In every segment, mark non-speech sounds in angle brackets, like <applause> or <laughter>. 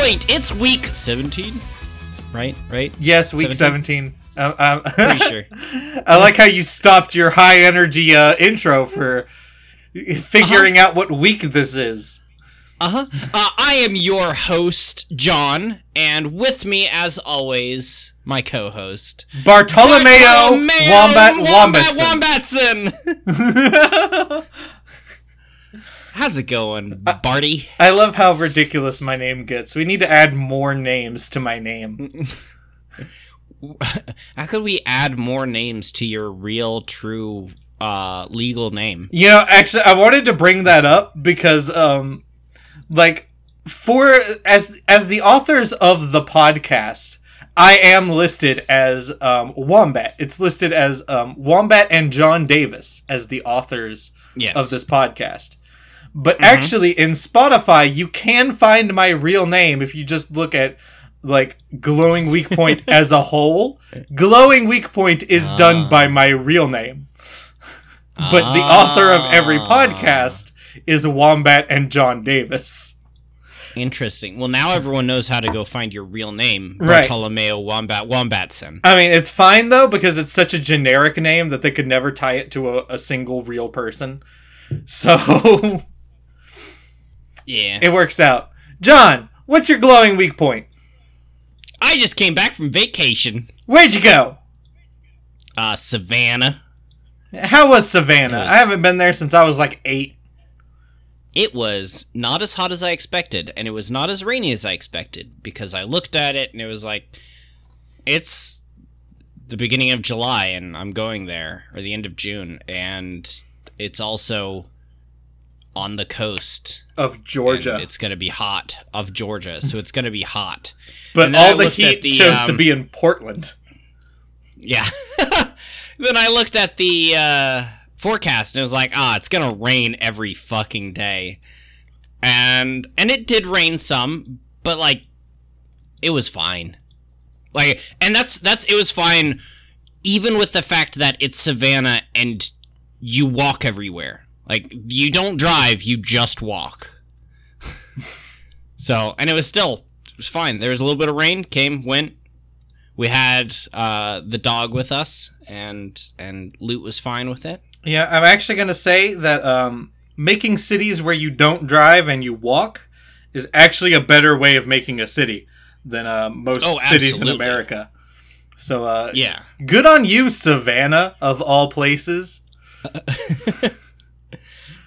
Point. It's week 17, right? Right? Yes, week 17. Um, um, Pretty <laughs> sure. I like how you stopped your high energy uh, intro for figuring out what week this is. Uh-huh. Uh, I am your host, John, and with me, as always, my co-host, Bartolomeo, Bartolomeo Wombat Wombat Wombatson. Wombatson. <laughs> <laughs> How's it going, Barty? I love how ridiculous my name gets. We need to add more names to my name. <laughs> How could we add more names to your real, true, uh, legal name? You know, actually, I wanted to bring that up because, um, like, for as as the authors of the podcast, I am listed as um, Wombat. It's listed as um, Wombat and John Davis as the authors Yes. of this podcast. But actually, in Spotify, you can find my real name if you just look at like Glowing Weak Point <laughs> as a whole. Glowing Weak Point is done by my real name. But the author of every Ah. podcast is Wombat and John Davis. Interesting. Well, now everyone knows how to go find your real name, Right. Bartolomeo Wombat Wombatson. I mean, it's fine though because it's such a generic name that they could never tie it to a, a single real person. So <laughs> Yeah. it works out. John, what's your glowing weak point? I just came back from vacation. Where'd you go? Uh, Savannah. How was Savannah? Was- I haven't been there since I was like eight. It was not as hot as I expected, and it was not as rainy as I expected because I looked at it and it was like, it's the beginning of July and I'm going there, or the end of June, and it's also on the coast. Of and Georgia. it's going to be hot of Georgia, so it's going to be hot. But and all the heat the, chose to um, be in Portland. Yeah. <laughs> then I looked at the uh, forecast and it was like, ah, it's gonna rain every fucking day, and and it did rain some, but like, it was fine. Like, and that's that's it was fine, even with the fact that it's Savannah and you walk everywhere. Like, you don't drive, you just walk. so, and it was still it was fine. There was a little bit of rain, came, went, we had uh, the dog with us, and and Loot was fine with it. Yeah, I'm actually going to say that um, making cities where you don't drive and you walk is actually a better way of making a city than uh, most Oh, cities in. America. So, uh, Yeah, good on you, Savannah, of all places. <laughs>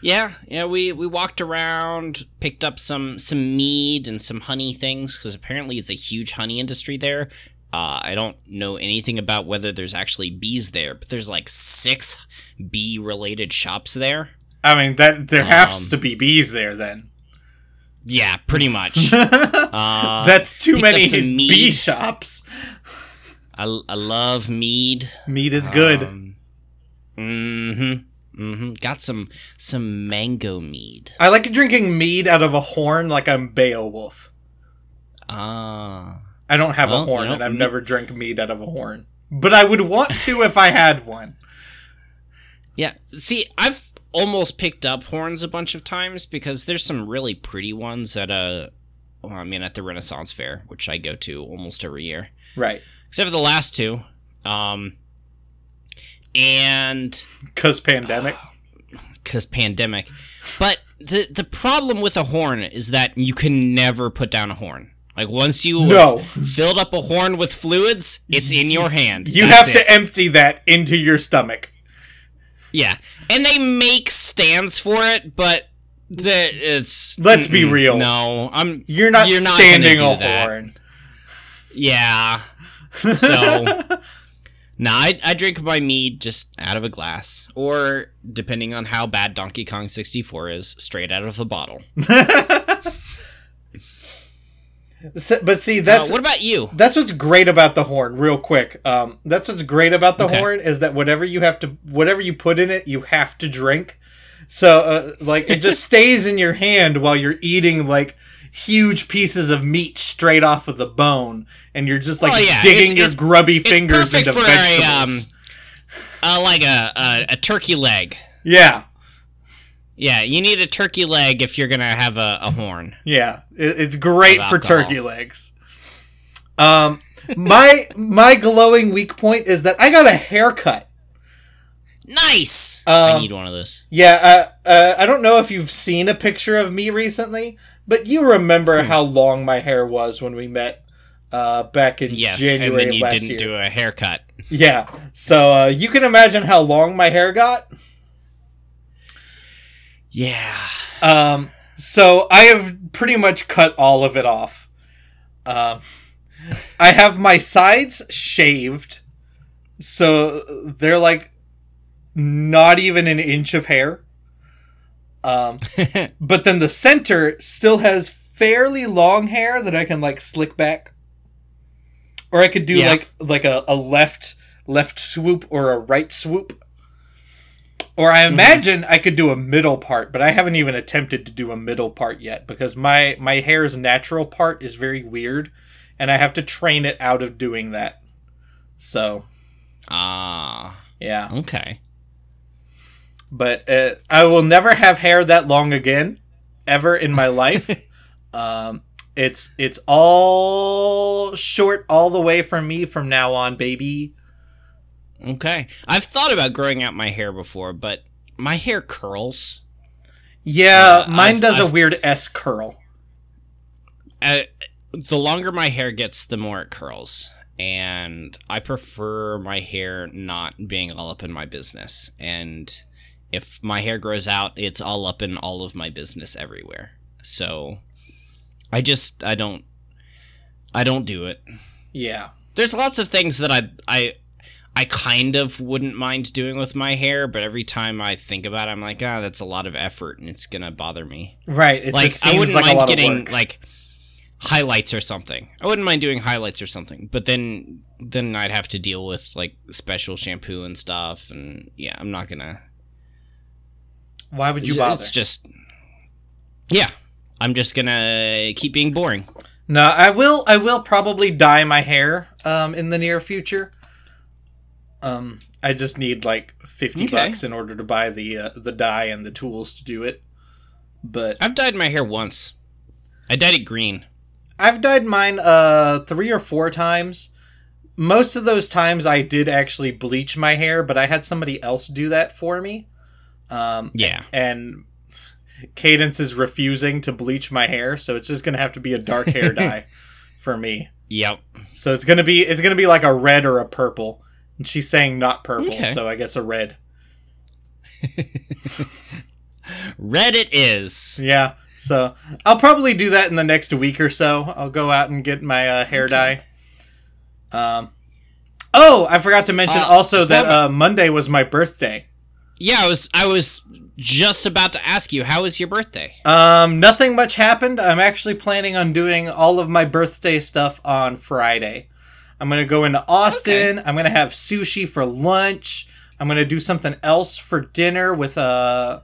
yeah, yeah. We we walked around, picked up some some mead and some honey things because apparently it's a huge honey industry there. Uh, I don't know anything about whether there's actually bees there, but there's like six bee related shops there. I mean, that there has Um, to be bees there then. Yeah, pretty much. <laughs> uh, That's too many bee shops. I, I love mead. Mead is good. Um, mm-hmm. Mm-hmm. Got some some mango mead. I like drinking mead out of a horn like I'm Beowulf. Ah. I don't have a horn, and I've me- never drank mead out of a horn. But I would want to <laughs> if I had one. Yeah. See, I've almost picked up horns a bunch of times because there's some really pretty ones at a well, I mean at the Renaissance Fair, which I go to almost every year. Right. Except for the last two. Um and Because pandemic. <sighs> because pandemic. But the the problem with a horn is that you can never put down a horn. Like once you No. filled up a horn with fluids, it's in your <laughs> hand. you That's have it. to empty that into your stomach. yeah, and they make stands for it, but the it's Let's be real. No, I'm You're not You're not standing a that. horn. yeah. So. <laughs> Nah, I, I drink my mead just out of a glass, or depending on how bad Donkey Kong 64 is, straight out of the bottle. <laughs> S- But see, Uh, that's what about you? that's what's great about the horn. Real quick, um, that's what's great about the Okay. horn is that whatever you have to, whatever you put in it, you have to drink. So, uh, like, it just <laughs> stays in your hand while you're eating like huge pieces of meat straight off of the bone, and you're just like Oh, yeah, digging it's- your it's- grubby It's fingers into for vegetables. a um, uh, like a, a a turkey leg. yeah, Yeah, you need a turkey leg if you're gonna have a, a horn. Yeah, it, it's great for turkey legs. Um, my my glowing weak point is that I got a haircut. Nice. I Um, need one of those. Yeah, uh, uh, I don't know if you've seen a picture of me recently, but you remember Hmm. how long my hair was when we met uh, back in Yes, January and then you didn't year. do a haircut. Yeah, so uh, you can imagine how long my hair got. Yeah. Um, so I have pretty much cut all of it off. Um, I have my sides shaved, so they're like not even an inch of hair. Um, <laughs> but then the center still has fairly long hair that I can like slick back, or I could do Yeah. like like a, a left left swoop or a right swoop. Or I imagine I could do a middle part, but I haven't even attempted to do a middle part yet because my my hair's natural part is very weird, and I have to train it out of doing that. So Ah. yeah, okay. But uh, I will never have hair that long again, ever in my life. <laughs> um, it's it's all short all the way from me from now on, baby. Okay. I've thought about growing out my hair before, but my hair curls. Yeah, Uh, mine I've- does a I've- weird S curl. Uh, the longer my hair gets, the more it curls. And I prefer my hair not being all up in my business. And if my hair grows out, it's all up in all of my business everywhere. So I just I don't I don't do it. Yeah. There's lots of things that I I I kind of wouldn't mind doing with my hair, but every time I think about it, I'm like, ah, that's a lot of effort and it's gonna bother me. Right. Like I wouldn't like mind getting like highlights or something. I wouldn't mind doing highlights or something, but then then I'd have to deal with like special shampoo and stuff, and yeah, I'm not gonna. Why would you bother? It's just yeah, I'm just gonna keep being boring. No, I will. I will probably dye my hair um, in the near future. Um, I just need like fifty Okay. bucks in order to buy the uh, the dye and the tools to do it. But I've dyed my hair once. I dyed it green. I've dyed mine uh three or four times. Most of those times I did actually bleach my hair, but I had somebody else do that for me. Um, Yeah. and Cadence is refusing to bleach my hair, so it's just gonna have to be a dark hair <laughs> dye for me. Yep. So it's gonna be it's gonna be like a red or a purple. And she's saying not purple, Okay. so I guess a red. <laughs> Red it is. Yeah. So I'll probably do that in the next week or so. I'll go out and get my uh, hair dye. Um. Oh, I forgot to mention Uh, also that well- uh, Monday was my birthday. Yeah, I was I was just about to ask you how was your birthday? Um, nothing much happened. I'm actually planning on doing all of my birthday stuff on Friday. I'm gonna go into Austin. I'm gonna have sushi for lunch. I'm gonna do something else for dinner with uh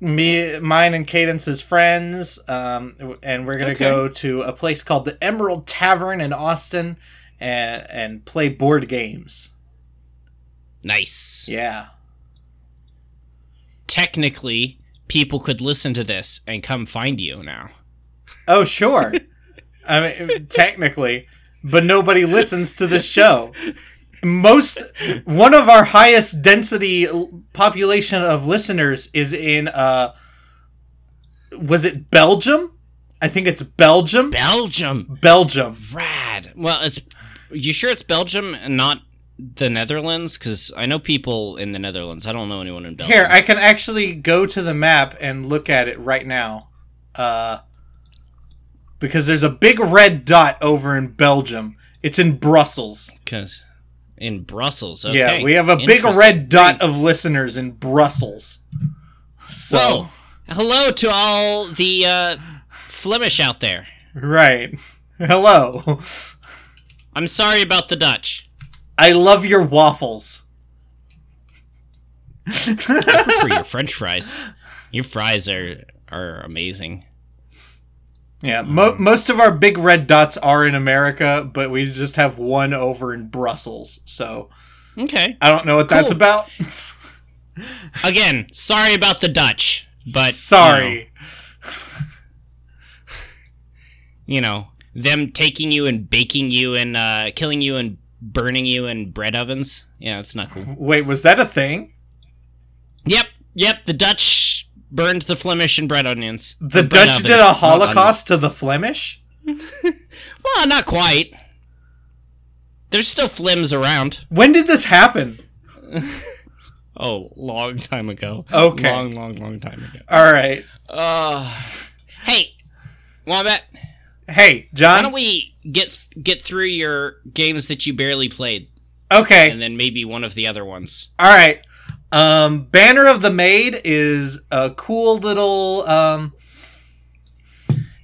me, mine, and Cadence's friends. Um, and we're gonna Okay. go to a place called the Emerald Tavern in Austin and and play board games. Nice. Yeah. Technically, people could listen to this and come find you now. Oh, sure. I mean, technically, but nobody listens to this show. Most one of our highest density population of listeners is in uh was it Belgium? I think it's Belgium. Belgium. Belgium. Rad. Well, it's you sure it's Belgium and not the Netherlands? Because I know people in the Netherlands. I don't know anyone in Belgium. Here, I can actually go to the map and look at it right now. Uh because there's a big red dot over in Belgium. It's in Brussels. Because in Brussels. Okay. Yeah, we have a big red dot of listeners in Brussels. So, Whoa. Hello to all the uh, Flemish out there. right. Hello. I'm sorry about the Dutch. I love your waffles. I prefer your French fries. Your fries are are amazing. Yeah, mo- most of our big red dots are in America, but we just have one over in Brussels. So, Okay. I don't know what that's Cool. about. <laughs> Again, sorry about the Dutch, but Sorry. You know, you know, them taking you and baking you and uh, killing you and burning you in bread ovens. Yeah, it's not cool. Wait, was that a thing? Yep, yep. The Dutch burned the Flemish in bread onions. The Bread Dutch ovens, did a holocaust to the Flemish? <laughs> Well, not quite. There's still flims around. When did this happen? <laughs> Oh, long time ago. Okay. Long, long, long time ago. All right. Uh, hey, Wombat, Hey, John. why don't we get get through your games that you barely played, Okay. and then maybe one of the other ones. All right. Um, Banner of the Maid is a cool little. Um,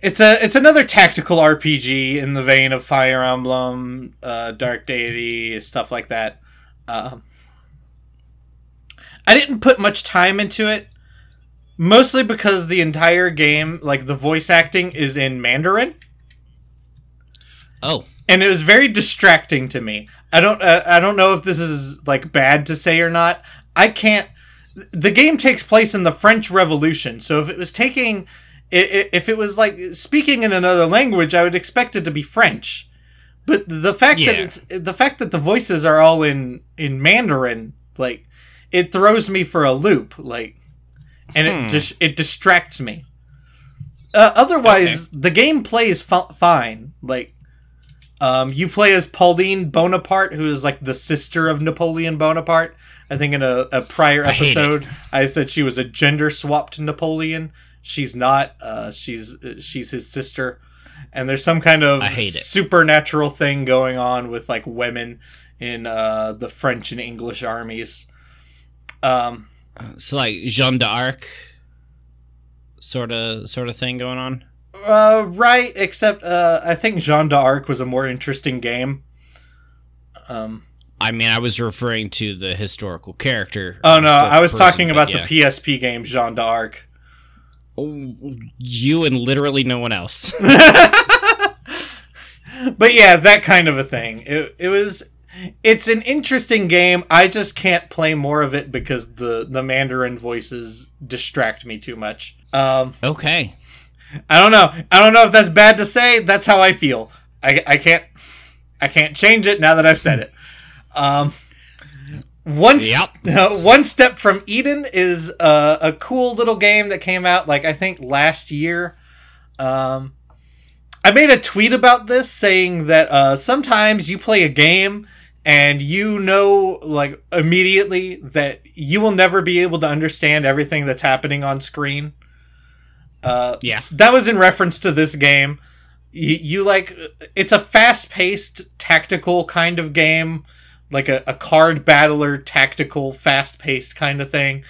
it's a it's another tactical RPG in the vein of Fire Emblem, uh, Dark Deity, stuff like that. Um, I didn't put much time into it, mostly because the entire game, like the voice acting, is in Mandarin Oh, and it was very distracting to me. I don't uh, I don't know if this is like bad to say or not. I can't the game takes place in the French Revolution. So if it was taking if it was like speaking in another language, I would expect it to be French. But the fact that it's the fact that the voices are all in in Mandarin, like it throws me for a loop, like and it Hmm. just it distracts me. Uh, otherwise, the game plays fi- fine. Like um, you play as Pauline Bonaparte, who is like the sister of Napoleon Bonaparte. I think in a, a prior I episode, I said she was a gender swapped Napoleon. She's not. Uh, she's she's his sister, and there's some kind of I supernatural thing going on with like women in uh, the French and English armies. Um, so like Jeanne d'Arc, sort of sort of thing going on. Uh, right, except uh, I think Jeanne d'Arc was a more interesting game. Um, I mean, I was referring to the historical character. Oh no, I was person, talking about yeah. the PSP game Jeanne d'Arc. Oh, you and literally no one else. <laughs> <laughs> But yeah, that kind of a thing. It, it was it's an interesting game. I just can't play more of it because the the Mandarin voices distract me too much. Um okay. I don't know. I don't know if that's bad to say. That's how I feel. I, I can't I can't change it now that I've said it. Um one, Yep. <laughs> one step from Eden is uh, a cool little game that came out like I think last year. Um, I made a tweet about this saying that uh, sometimes you play a game and you know like immediately that you will never be able to understand everything that's happening on screen. Uh, Yeah. that was in reference to this game. You, you like it's a fast-paced tactical kind of game, like a, a card battler tactical fast-paced kind of thing.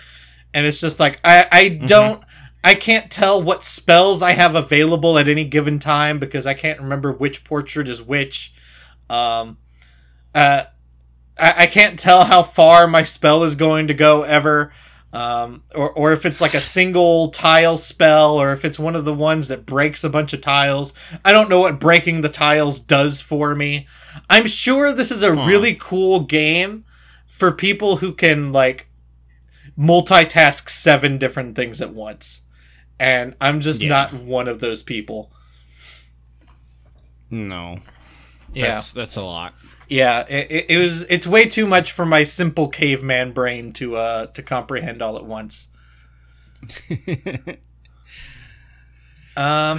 And it's just like I I don't I can't tell what spells I have available at any given time because I can't remember which portrait is which. Um uh I, I can't tell how far my spell is going to go ever. Um, or, or if it's like a single tile spell, or if it's one of the ones that breaks a bunch of tiles. I don't know what breaking the tiles does for me. I'm sure this is a Huh. really cool game for people who can like multitask seven different things at once. And I'm just Yeah. not one of those people. No. Yeah. That's that's a lot. Yeah, it, it, was. It's way too much for my simple caveman brain to uh to comprehend all at once. <laughs> um,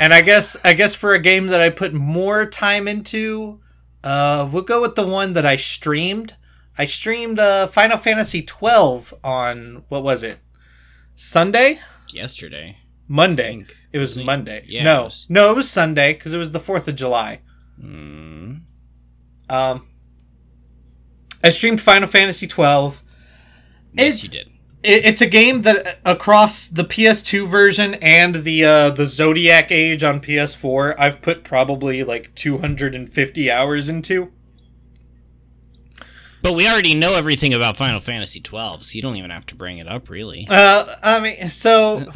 and I guess I guess for a game that I put more time into, uh, we'll go with the one that I streamed. I streamed uh Final Fantasy twelve on what was it? Sunday, Yesterday. Monday. It was Monday. Yeah, no, it was- no, it was Sunday because it was the Fourth of July. Mm. Um, I streamed Final Fantasy twelve. Yes, It's- you did. It, it's a game that uh, across the PS2 version and the uh, the Zodiac Age on PS4, I've put probably like 250 hours into. But we already know everything about Final Fantasy twelve, so you don't even have to bring it up, really. Uh, I mean, so. <laughs>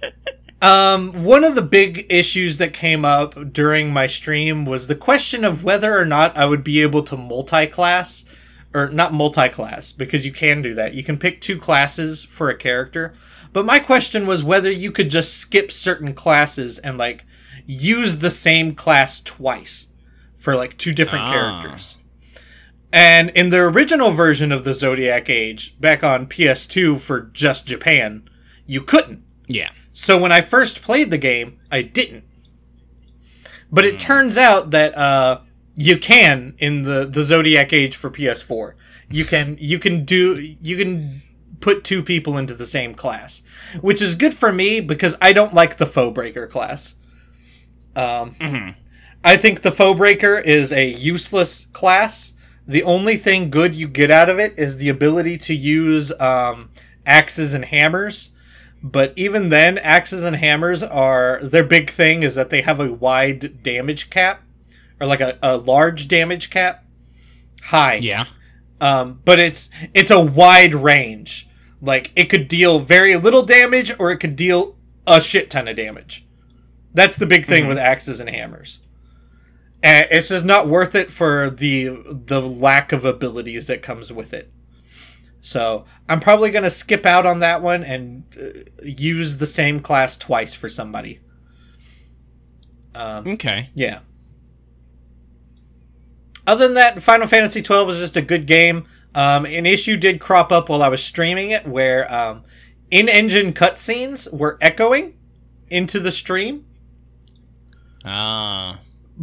<laughs> Um, one of the big issues that came up during my stream was the question of whether or not I would be able to multi-class or not multi-class because you can do that. You can pick two classes for a character. But my question was whether you could just skip certain classes and like use the same class twice for like two different Ah. characters. And in the original version of the Zodiac Age, back on PS2 for just Japan, you couldn't. Yeah. So when I first played the game, I didn't. But it turns out that uh, you can in the, the Zodiac Age for PS4. You can you can do you can put two people into the same class, which is good for me because I don't like the Foe Breaker class. Um, I think the Foe Breaker is a useless class. The only thing good you get out of it is the ability to use um, axes and hammers. But even then, axes and hammers are their big thing is that they have a wide damage cap, or like a, a large damage cap, high. Yeah. Um, but it's it's a wide range. Like it could deal very little damage, or it could deal a shit ton of damage. That's the big thing with axes and hammers. And it's just not worth it for the the lack of abilities that comes with it. So I'm probably gonna skip out on that one and uh, use the same class twice for somebody. Um, Okay. yeah. Other than that, Final Fantasy twelve was just a good game. Um, an issue did crop up while I was streaming it, where um, in-engine cutscenes were echoing into the stream. Ah.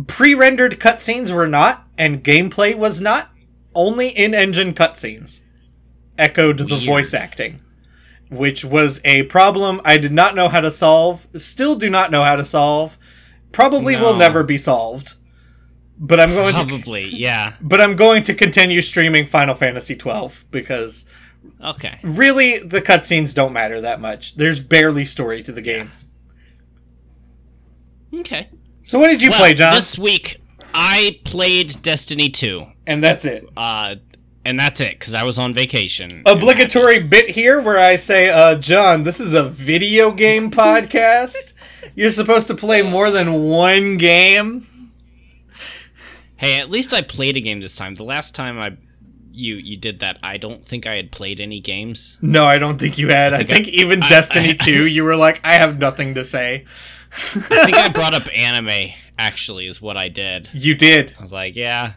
Pre-rendered cutscenes were not, and gameplay was not. Only in-engine cutscenes echoed the voice acting, which was a problem I did not know how to solve. Still do not know how to solve. Probably will never be solved. But I'm going to Probably. Yeah. but I'm going to continue streaming Final Fantasy 12 because Okay. really the cutscenes don't matter that much. There's barely story to the game. Okay. So what did you Well, play, John? This week I played Destiny 2. And that's it. Uh and that's it cuz I was on vacation. Obligatory bit here where I say, uh, John, this is a video game <laughs> podcast. You're supposed to play more than one game. Hey, at least I played a game this time. The last time I you you did that, I don't think I had played any games. No, I don't think you had. I think, even I- Destiny I- <laughs> 2, you were like, I have nothing to say. I think I brought up <laughs> anime actually is what I did. You did. I was like, yeah.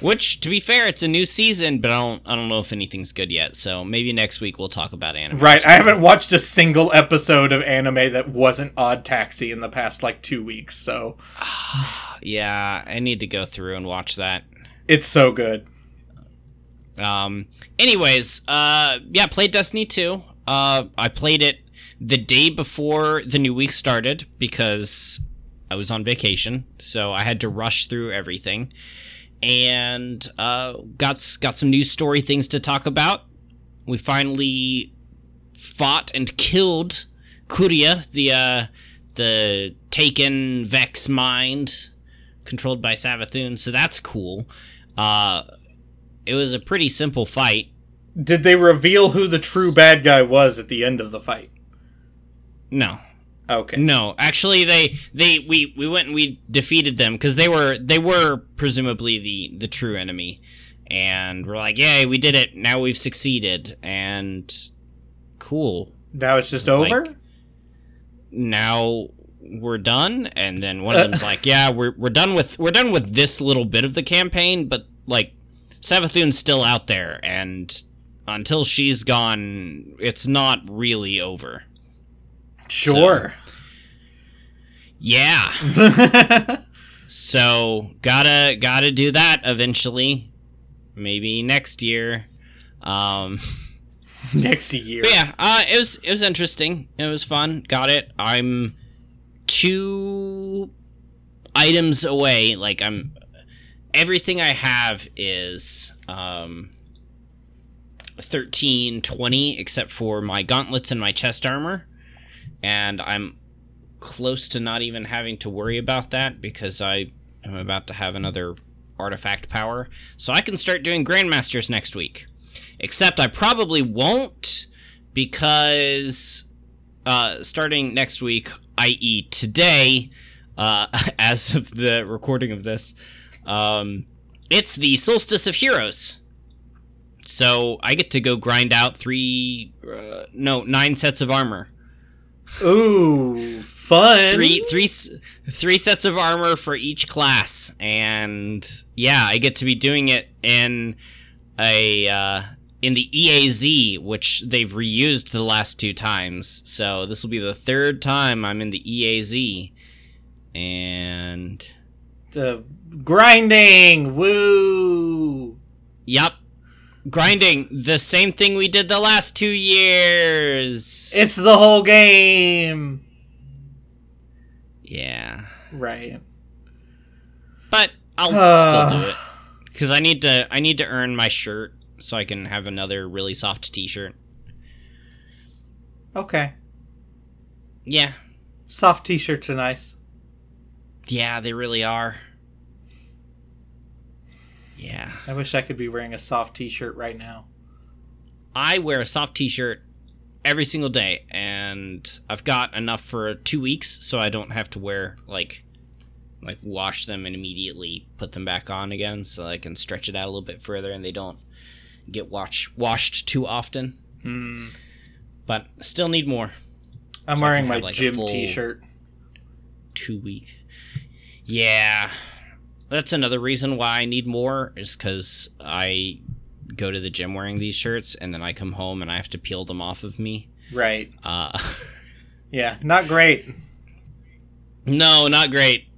Which, to be fair, it's a new season, but I don't I don't know if anything's good yet. So maybe next week we'll talk about anime. Right. I haven't watched a single episode of anime that wasn't Odd Taxi in the past like two weeks, so <sighs> Yeah, I need to go through and watch that. it's so good. Um. Anyways, uh, yeah, played Destiny 2. Uh, I played it the day before the new week started because I was on vacation, so I had to rush through everything, and uh, got got some new story things to talk about. We finally fought and killed Quria, the uh, the taken Vex mind, controlled by Savathun. So that's cool. Uh, it was a pretty simple fight. Did they reveal who the true bad guy was at the end of the fight? No, Okay. no. Actually, they they we we went and we defeated them because they were they were presumably the the true enemy, and we're like, yay, we did it. Now we've succeeded, and cool. Now it's just over? Now we're done. And then one of them's <laughs> like, yeah, we're we're done with we're done with this little bit of the campaign, but like Savathun's still out there, and until she's gone, it's not really over. Sure. Yeah. <laughs> So gotta gotta do that eventually. Maybe next year. Um <laughs> Next year. yeah, uh it was it was interesting. It was fun. Got it. I'm two items away. Like I'm everything I have is um 13 20 except for my gauntlets and my chest armor and I'm close to not even having to worry about that because I am about to have another artifact power. So I can start doing Grandmasters next week. Except I probably won't because uh, starting next week, i.e., today, uh, <laughs> as of the recording of this, um, it's the Solstice of Heroes. so I get to go grind out three, uh, no, nine sets of armor. Ooh, fun. Three, three, three sets of armor for each class, and yeah, I get to be doing it in a uh, in the EAZ, which they've reused the last two times. So this will be the third time I'm in the EAZ, and the grinding. Woo. Yup. Grinding the same thing we did the last two years. It's the whole game. yeah. Right. But I'll Uh. <sighs> still do it. Cuz I need to I need to earn my shirt so I can have another really soft t-shirt. Okay. Yeah. Soft t-shirts are nice. Yeah, they really are. Yeah. I wish I could be wearing a soft t-shirt right now. I wear a soft t-shirt every single day and I've got enough for 2 weeks so I don't have to wear like like wash them and immediately put them back on again so I can stretch it out a little bit further and they don't get wash, washed too often. Hmm. But still need more. I'm So wearing my like, gym t-shirt. 2 week. Yeah. That's another reason why I need more is cuz I go to the gym wearing these shirts and then I come home and I have to peel them off of me. Right. Uh <laughs> Yeah. Not great. No, not great.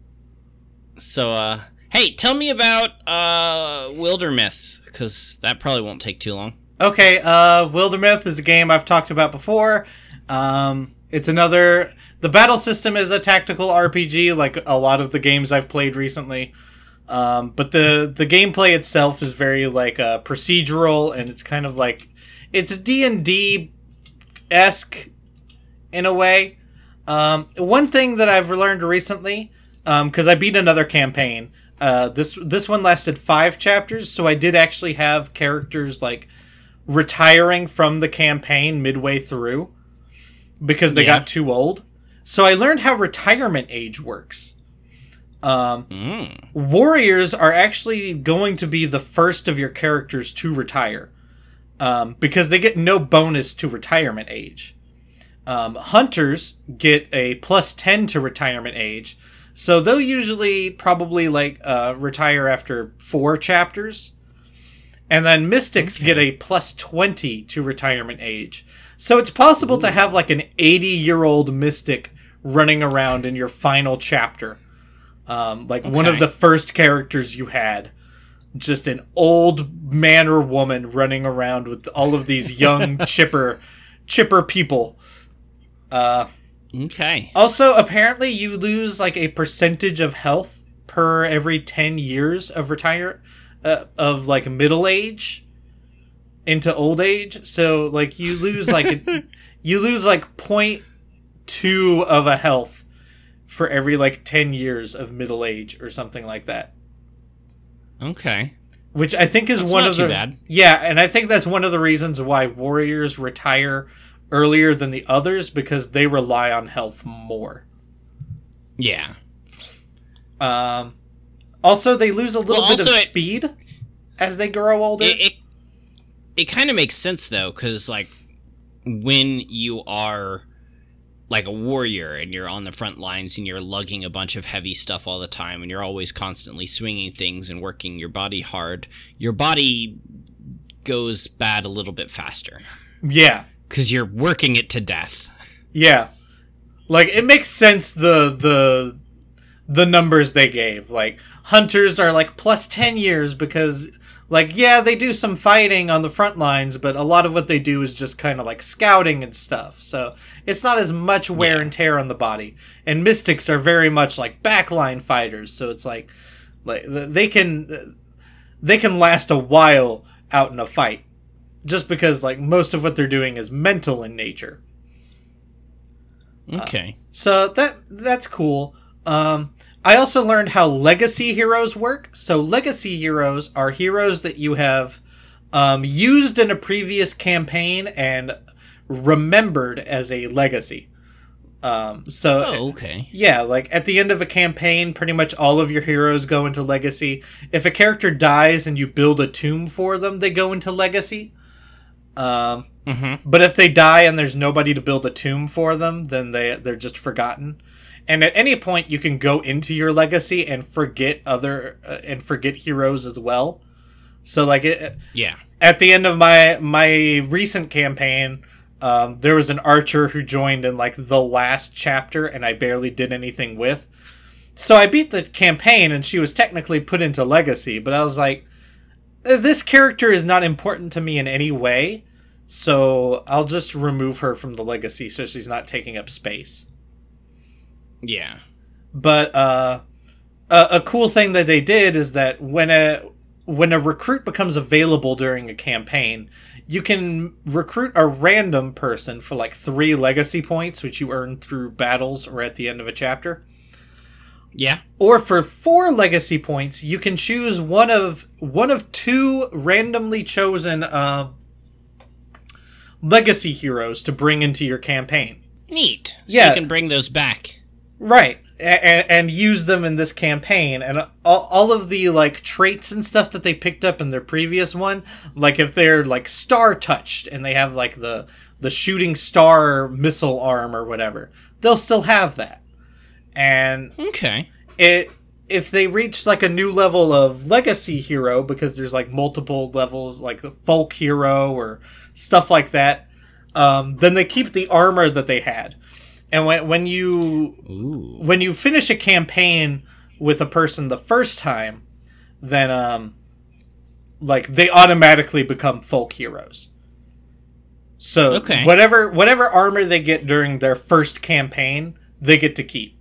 So, uh, hey, tell me about uh, Wildermyth, because that probably won't take too long. Okay, uh, Wildermyth is a game I've talked about before. Um, it's another. The battle system is a tactical RPG, like a lot of the games I've played recently. Um, but the the gameplay itself is very like uh, procedural, and it's kind of like it's D and D esque in a way. Um, one thing that I've learned recently, because I beat another campaign. Uh, this this one lasted five chapters, so I did actually have characters like retiring from the campaign midway through because they Yeah. got too old. So I learned how retirement age works. Um, Mm. warriors are actually going to be the first of your characters to retire um, because they get no bonus to retirement age. Um, hunters get a plus 10 to retirement age, so they'll usually probably like uh, retire after four chapters. And then mystics get a plus 20 to retirement age. So it's possible to have like an 80 year old mystic running around in your final chapter. Um, like one of the first characters you had. Just an old man or woman running around with all of these young <laughs> chipper chipper people. Uh, Okay. also, apparently, you lose like a percentage of health per every ten years of retire uh, of like middle age into old age. So, like, you lose like a, <laughs> you lose like point two of a health for every like ten years of middle age or something like that. Okay. Which I think is That's one not of too the bad. yeah, and I think that's one of the reasons why warriors retire earlier than the others because they rely on health more. Yeah. Um, also, they lose a little Well, bit of it- speed as they grow older. It it, it kind of makes sense though, because like when you are like a warrior and you're on the front lines and you're lugging a bunch of heavy stuff all the time and you're always constantly swinging things and working your body hard, your body goes bad a little bit faster yeah, because you're working it to death. yeah. Like it makes sense the the the numbers they gave. Like hunters are like plus ten years because like yeah they do some fighting on the front lines, but a lot of what they do is just kind of like scouting and stuff. So it's not as much wear Yeah. and tear on the body. And mystics are very much like backline fighters, so it's like like they can they can last a while out in a fight just because like most of what they're doing is mental in nature. Okay. So that that's cool. Um, I also learned how legacy heroes work. So legacy heroes are heroes that you have um, used in a previous campaign and remembered as a legacy. Um, so Oh, okay. yeah, like at the end of a campaign, pretty much all of your heroes go into legacy. If a character dies and you build a tomb for them, they go into legacy. Um, Mm-hmm. but if they die and there's nobody to build a tomb for them, then they they're just forgotten. And at any point, you can go into your legacy and forget other uh, and forget heroes as well. So like it, Yeah. at the end of my my recent campaign, um, there was an archer who joined in like the last chapter, and I barely did anything with. So I beat the campaign, and she was technically put into legacy. But I was like, "Uh, this character is not important to me in any way, so I'll just remove her from the legacy so she's not taking up space. Yeah. But uh, a, a cool thing that they did is that when a when a recruit becomes available during a campaign, you can recruit a random person for like three legacy points, which you earn through battles or at the end of a chapter. Yeah. Or for four legacy points, you can choose one of one of two randomly chosen um, legacy heroes to bring into your campaign. Neat. So Yeah. you can bring those back. Right. And, and use them in this campaign and all, all of the like traits and stuff that they picked up in their previous one like if they're like star touched and they have like the the shooting star missile arm or whatever they'll still have that and Okay. it if they reach like a new level of legacy hero because there's like multiple levels like the folk hero or stuff like that um, then they keep the armor that they had and when, when you Ooh. when you finish a campaign with a person the first time then um like they automatically become folk heroes so Okay. whatever whatever armor they get during their first campaign they get to keep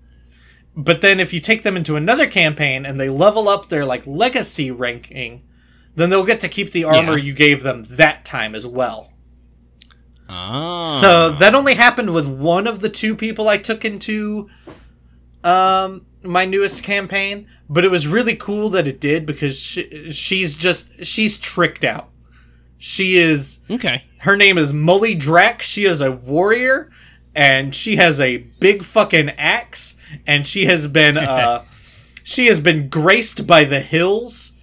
but then if you take them into another campaign and they level up their like legacy ranking then they'll get to keep the armor Yeah. you gave them that time as well Oh. so that only happened with one of the two people I took into um my newest campaign, but it was really cool that it did because she, she's just she's tricked out. She is Okay. her name is Molly Drac. She is a warrior and she has a big fucking axe and she has been uh <laughs> she has been graced by the hills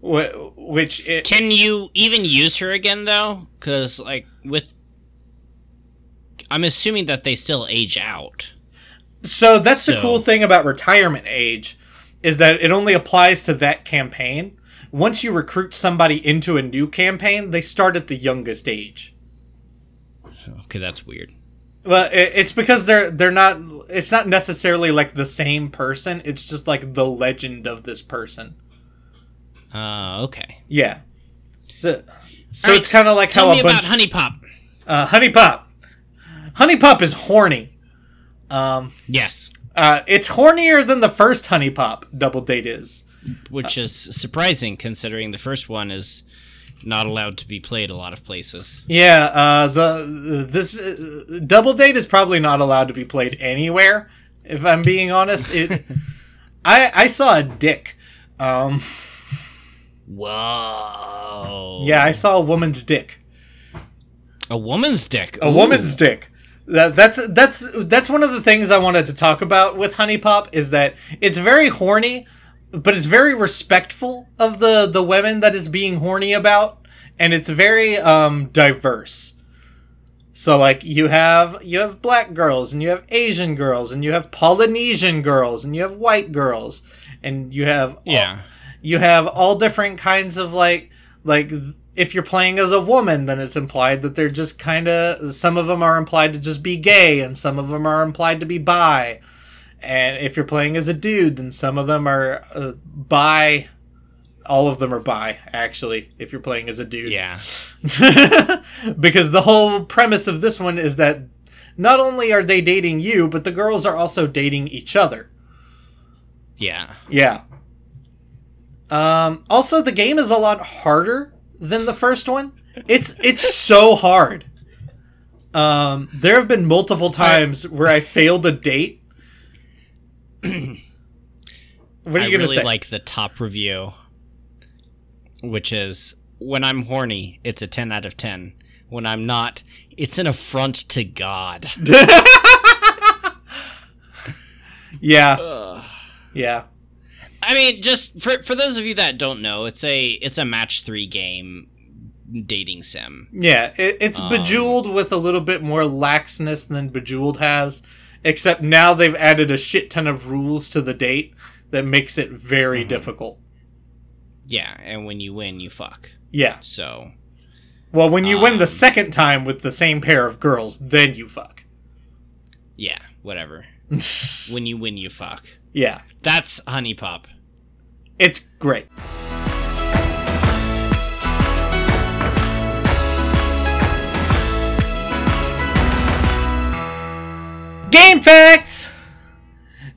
wh- which it, Can you even use her again though? Because like with, I'm assuming that they still age out. So that's the cool thing about retirement age is that it only applies to that campaign. Once you recruit somebody into a new campaign, they start at the youngest age. Okay, that's weird. Well, it's because they're they're not. It's not necessarily like the same person. It's just like the legend of this person. Uh, okay. Yeah. So, so Alright, it's kind of like Tell how me a bunch. about HuniePop. uh, HuniePop. Honey Pop is horny. Um, Yes, uh, it's hornier than the first HuniePop Double Date is. which is surprising considering the first one is not allowed to be played a lot of places. Yeah, uh, the this uh, double date is probably not allowed to be played anywhere. If I'm being honest, it. <laughs> I I saw a dick. Um, Whoa. yeah, I saw a woman's dick. A woman's dick. A woman's dick. That, that's that's that's one of the things I wanted to talk about with HuniePop is that it's very horny, but it's very respectful of the the women that is being horny about, and it's very um diverse. So like you have you have black girls and you have Asian girls and you have Polynesian girls and you have white girls and you have all- Yeah. you have all different kinds of like like if you're playing as a woman then it's implied that they're just kind of some of them are implied to just be gay and some of them are implied to be bi and if you're playing as a dude then some of them are uh, bi all of them are by actually if you're playing as a dude Yeah. <laughs> because the whole premise of this one is that not only are they dating you but the girls are also dating each other Yeah. yeah. Um, also, the game is a lot harder than the first one. It's it's so hard. Um, there have been multiple times where I failed a date. <clears throat> what are I you gonna really say? like the top review, which is when I'm horny, it's a 10 out of 10. When I'm not, it's an affront to God. <laughs> Yeah. Yeah. I mean, just for for those of you that don't know, it's a it's a match three game dating sim. Yeah, it, it's Um, Bejeweled with a little bit more laxness than Bejeweled has, except now they've added a shit ton of rules to the date that makes it very Mm-hmm. difficult. Yeah, and when you win, you fuck. Yeah. So Well, when you win the Um, second time with the same pair of girls, then you fuck. yeah, whatever. <laughs> when you win, you fuck. yeah. That's HuniePop. It's great. Game facts!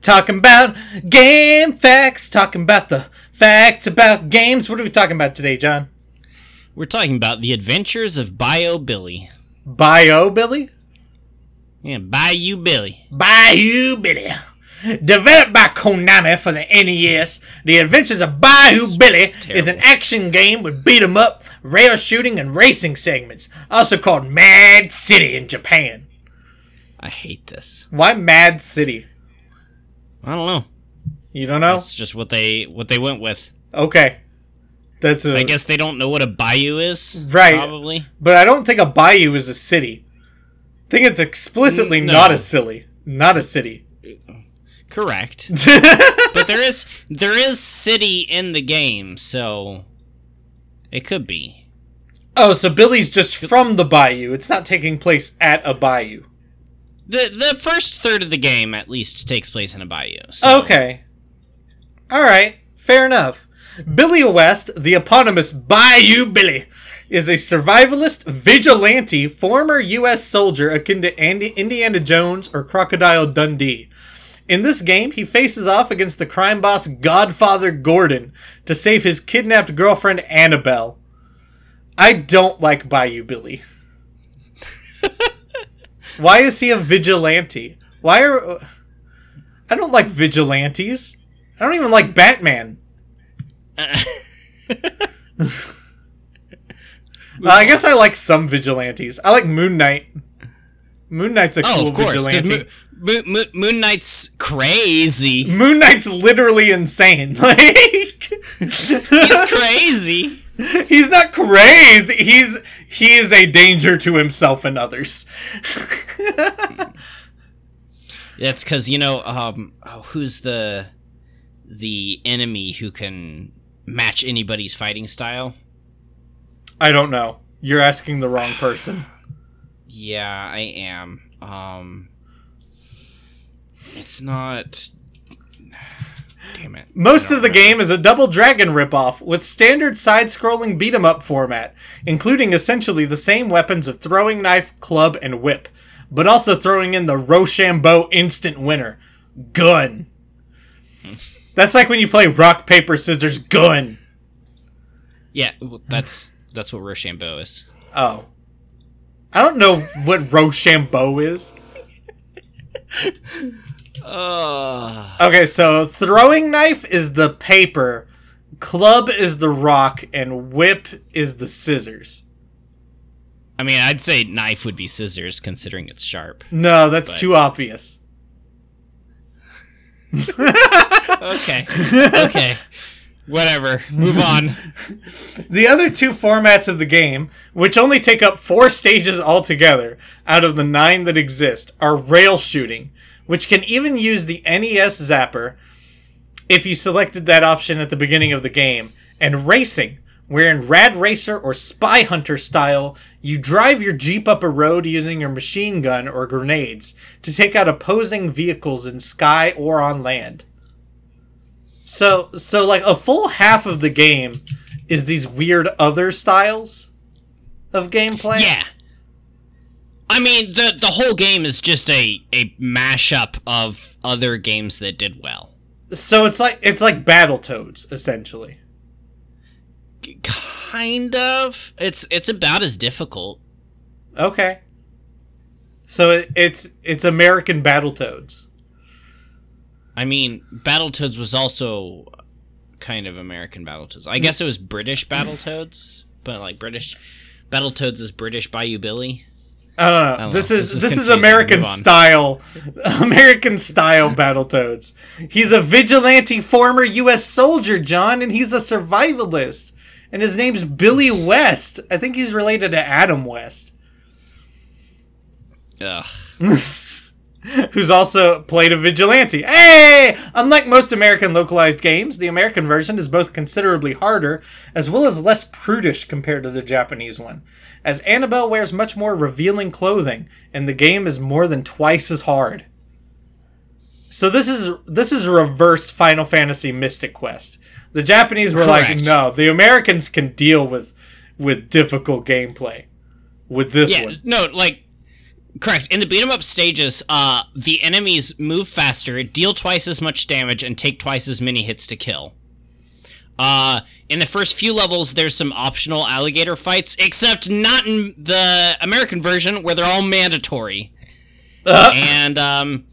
Talking about game facts. Talking about the facts about games. What are we talking about today, John? We're talking about the adventures of Bio Billy. Bio Billy? Yeah, Bayou Billy. Bayou Billy. Developed by Konami for the NES, The Adventures of Bayou Billy is an action game with beat 'em up, rail shooting, and racing segments, also called Mad City in Japan. I hate this. Why Mad City? I don't know. You don't know? That's just what they what they went with. Okay. That's a, I guess they don't know what a bayou is. Right. Probably. but I don't think a bayou is a city. I think it's explicitly no. not a silly, not a city. Correct. <laughs> but there is there is city in the game, so it could be. oh, so Billy's just from the bayou. It's not taking place at a bayou. The the first third of the game at least takes place in a bayou. So Okay. All right. Fair enough. Billy West, the eponymous Bayou Billy, is a survivalist vigilante former U.S. soldier akin to Andy, Indiana Jones or Crocodile Dundee. In this game, he faces off against the crime boss Godfather Gordon to save his kidnapped girlfriend Annabelle. I don't like Bayou Billy. Why is he a vigilante? Why are I don't like vigilantes. I don't even like Batman. Well, <laughs> I guess I like some vigilantes. I like Moon Knight. Moon Knight's a Oh, cool course. vigilante. Mo- Mo- Moon Knight's crazy. Moon Knight's literally insane. <laughs> Like He's crazy. <laughs> he's not crazy. He's he is a danger to himself and others. That's because you know, um, oh, who's the the enemy who can match anybody's fighting style? I don't know. You're asking the wrong person. <sighs> Yeah, I am. Um, it's not. Damn it. Most of the remember. game is a Double Dragon ripoff with standard side-scrolling beat 'em up format, including essentially the same weapons of throwing knife, club, and whip, but also throwing in the Rochambeau instant winner, gun. <laughs> That's like when you play rock paper scissors gun. Yeah, well, that's that's what Rochambeau is. Oh. I don't know what Rochambeau is. <laughs> Uh, Okay, so throwing knife is the paper, club is the rock, and whip is the scissors. I mean, I'd say knife would be scissors, considering it's sharp. No, that's But- too obvious. Okay. <laughs> okay. Whatever. Move on. The other two formats of the game, which only take up four stages altogether out of the nine that exist, are rail shooting, which can even use the NES zapper if you selected that option at the beginning of the game, and racing, where in Rad Racer or Spy Hunter style, you drive your Jeep up a road using your machine gun or grenades to take out opposing vehicles in sky or on land. So, so like a full half of the game is these weird other styles of gameplay. Yeah. I mean, the the whole game is just a a mashup of other games that did well. So it's like it's like Battletoads essentially. Kind of. It's it's about as difficult. Okay. So it, it's it's American Battletoads. I mean, Battletoads was also kind of American Battletoads. I guess it was British Battletoads, but like British Battletoads is British Bayou Billy. Know. don't this is This is this is. American style, <laughs> American style Battletoads. He's a vigilante former U.S. soldier, John, and he's a survivalist. And his name's Billy West. I think he's related to Adam West, Ugh. <laughs> who's also played a vigilante. Hey! Unlike most American localized games, the American version is both considerably harder as well as less prudish compared to the Japanese one. As Annabelle wears much more revealing clothing, and the game is more than twice as hard. So this is this is reverse Final Fantasy Mystic Quest. The Japanese were like, no, the Americans can deal with with difficult gameplay. With this Yeah, one. no, like correct. In the beat 'em up stages, uh, the enemies move faster, deal twice as much damage, and take twice as many hits to kill. Uh, in the first few levels, there's some optional alligator fights, except not in the American version where they're all mandatory. Uh, and um,